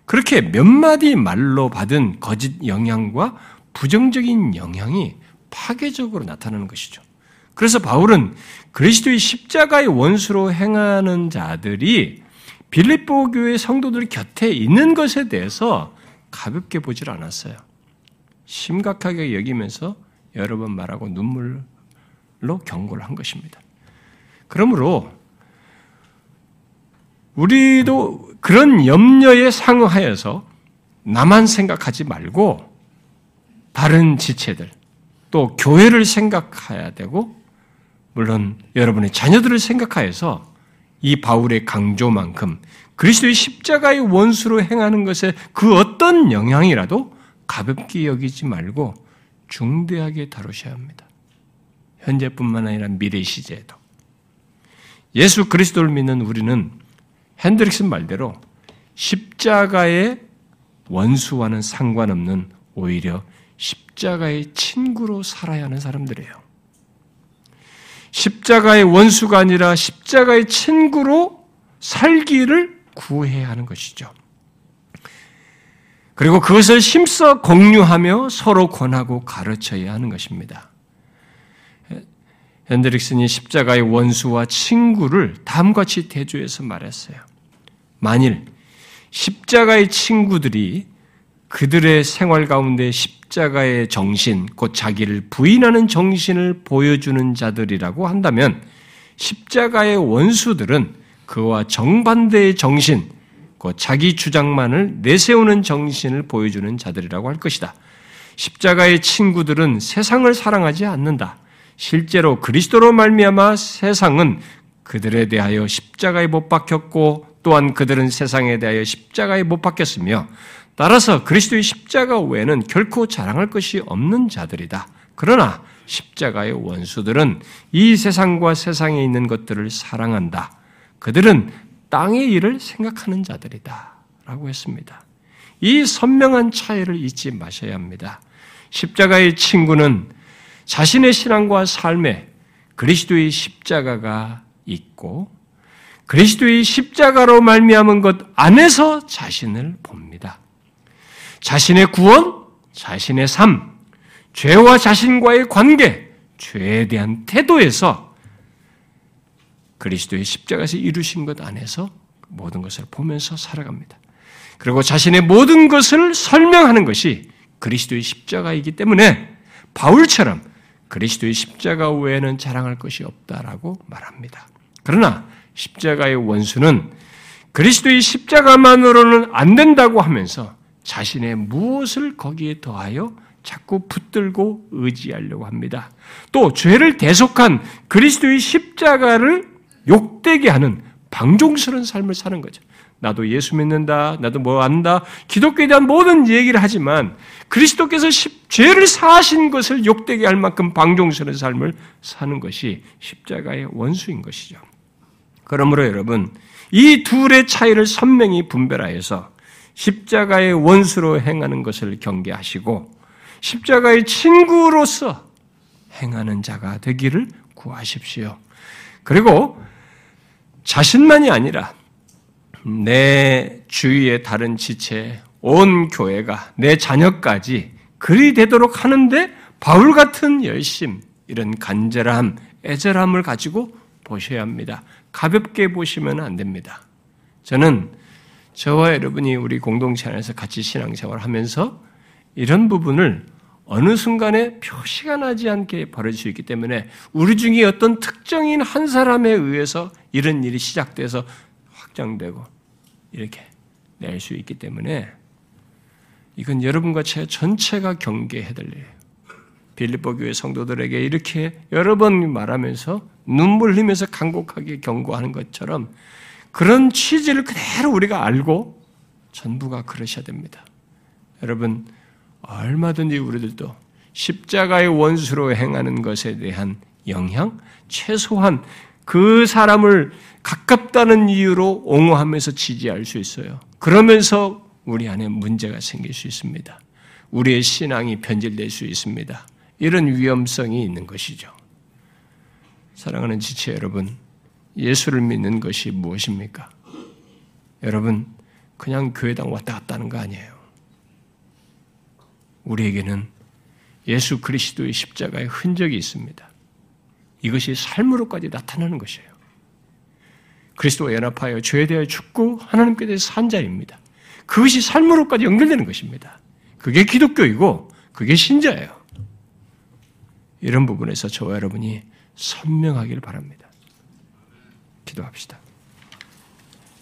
그렇게 몇 마디 말로 받은 거짓 영향과 부정적인 영향이 파괴적으로 나타나는 것이죠. 그래서 바울은 그리스도의 십자가의 원수로 행하는 자들이 빌립보 교회 성도들 곁에 있는 것에 대해서 가볍게 보질 않았어요. 심각하게 여기면서 여러 번 말하고 눈물로 경고를 한 것입니다. 그러므로 우리도 그런 염려에 상응하여서 나만 생각하지 말고 다른 지체들 또 교회를 생각해야 되고 물론 여러분의 자녀들을 생각하여서 이 바울의 강조만큼 그리스도의 십자가의 원수로 행하는 것에 그 어떤 영향이라도 가볍게 여기지 말고 중대하게 다루셔야 합니다. 현재뿐만 아니라 미래 시제에도. 예수 그리스도를 믿는 우리는 핸드릭슨 말대로 십자가의 원수와는 상관없는 오히려 십자가의 친구로 살아야 하는 사람들이에요. 십자가의 원수가 아니라 십자가의 친구로 살기를 구해야 하는 것이죠. 그리고 그것을 힘써 공유하며 서로 권하고 가르쳐야 하는 것입니다. 핸드릭슨이 십자가의 원수와 친구를 다음과 같이 대조해서 말했어요. 만일 십자가의 친구들이 그들의 생활 가운데 십 자가의 정신, 곧 자기를 부인하는 정신을 보여주는 자들이라고 한다면 십자가의 원수들은 그와 정반대의 정신, 곧 자기 주장만을 내세우는 정신을 보여주는 자들이라고 할 것이다. 십자가의 친구들은 세상을 사랑하지 않는다. 실제로 그리스도로 말미암아 세상은 그들에 대하여 십자가에 못 박혔고 또한 그들은 세상에 대하여 십자가에 못 박혔으며 따라서 그리스도의 십자가 외에는 결코 자랑할 것이 없는 자들이다. 그러나 십자가의 원수들은 이 세상과 세상에 있는 것들을 사랑한다. 그들은 땅의 일을 생각하는 자들이다. 라고 했습니다. 이 선명한 차이를 잊지 마셔야 합니다. 십자가의 친구는 자신의 신앙과 삶에 그리스도의 십자가가 있고 그리스도의 십자가로 말미암은 것 안에서 자신을 봅니다. 자신의 구원, 자신의 삶, 죄와 자신과의 관계, 죄에 대한 태도에서 그리스도의 십자가에서 이루신 것 안에서 모든 것을 보면서 살아갑니다. 그리고 자신의 모든 것을 설명하는 것이 그리스도의 십자가이기 때문에 바울처럼 그리스도의 십자가 외에는 자랑할 것이 없다라고 말합니다. 그러나 십자가의 원수는 그리스도의 십자가만으로는 안 된다고 하면서 자신의 무엇을 거기에 더하여 자꾸 붙들고 의지하려고 합니다. 또 죄를 대속한 그리스도의 십자가를 욕되게 하는 방종스러운 삶을 사는 거죠. 나도 예수 믿는다, 나도 뭐 안다, 기독교에 대한 모든 얘기를 하지만 그리스도께서 죄를 사하신 것을 욕되게 할 만큼 방종스러운 삶을 사는 것이 십자가의 원수인 것이죠. 그러므로 여러분, 이 둘의 차이를 선명히 분별하여서 십자가의 원수로 행하는 것을 경계하시고 십자가의 친구로서 행하는 자가 되기를 구하십시오. 그리고 자신만이 아니라 내 주위의 다른 지체, 온 교회가 내 자녀까지 그리 되도록 하는데 바울 같은 열심, 이런 간절함, 애절함을 가지고 보셔야 합니다. 가볍게 보시면 안 됩니다. 저는 저와 여러분이 우리 공동체 안에서 같이 신앙생활 하면서 이런 부분을 어느 순간에 표시가 나지 않게 벌어질 수 있기 때문에 우리 중에 어떤 특정인 한 사람에 의해서 이런 일이 시작돼서 확장되고 이렇게 낼 수 있기 때문에 이건 여러분과 제 전체가 경계해야 될 일이에요. 빌립보 교회 성도들에게 이렇게 여러 번 말하면서 눈물 흘리면서 간곡하게 경고하는 것처럼 그런 취지를 그대로 우리가 알고 전부가 그러셔야 됩니다. 여러분 얼마든지 우리들도 십자가의 원수로 행하는 것에 대한 영향, 최소한 그 사람을 가깝다는 이유로 옹호하면서 지지할 수 있어요. 그러면서 우리 안에 문제가 생길 수 있습니다. 우리의 신앙이 변질될 수 있습니다. 이런 위험성이 있는 것이죠. 사랑하는 지체 여러분, 예수를 믿는 것이 무엇입니까? 여러분, 그냥 교회당 왔다 갔다 하는 거 아니에요. 우리에게는 예수 그리스도의 십자가의 흔적이 있습니다. 이것이 삶으로까지 나타나는 것이에요. 그리스도와 연합하여 죄에 대하여 죽고 하나님께 대해서 산 자입니다. 그것이 삶으로까지 연결되는 것입니다. 그게 기독교이고 그게 신자예요. 이런 부분에서 저와 여러분이 선명하기를 바랍니다. 기도합시다.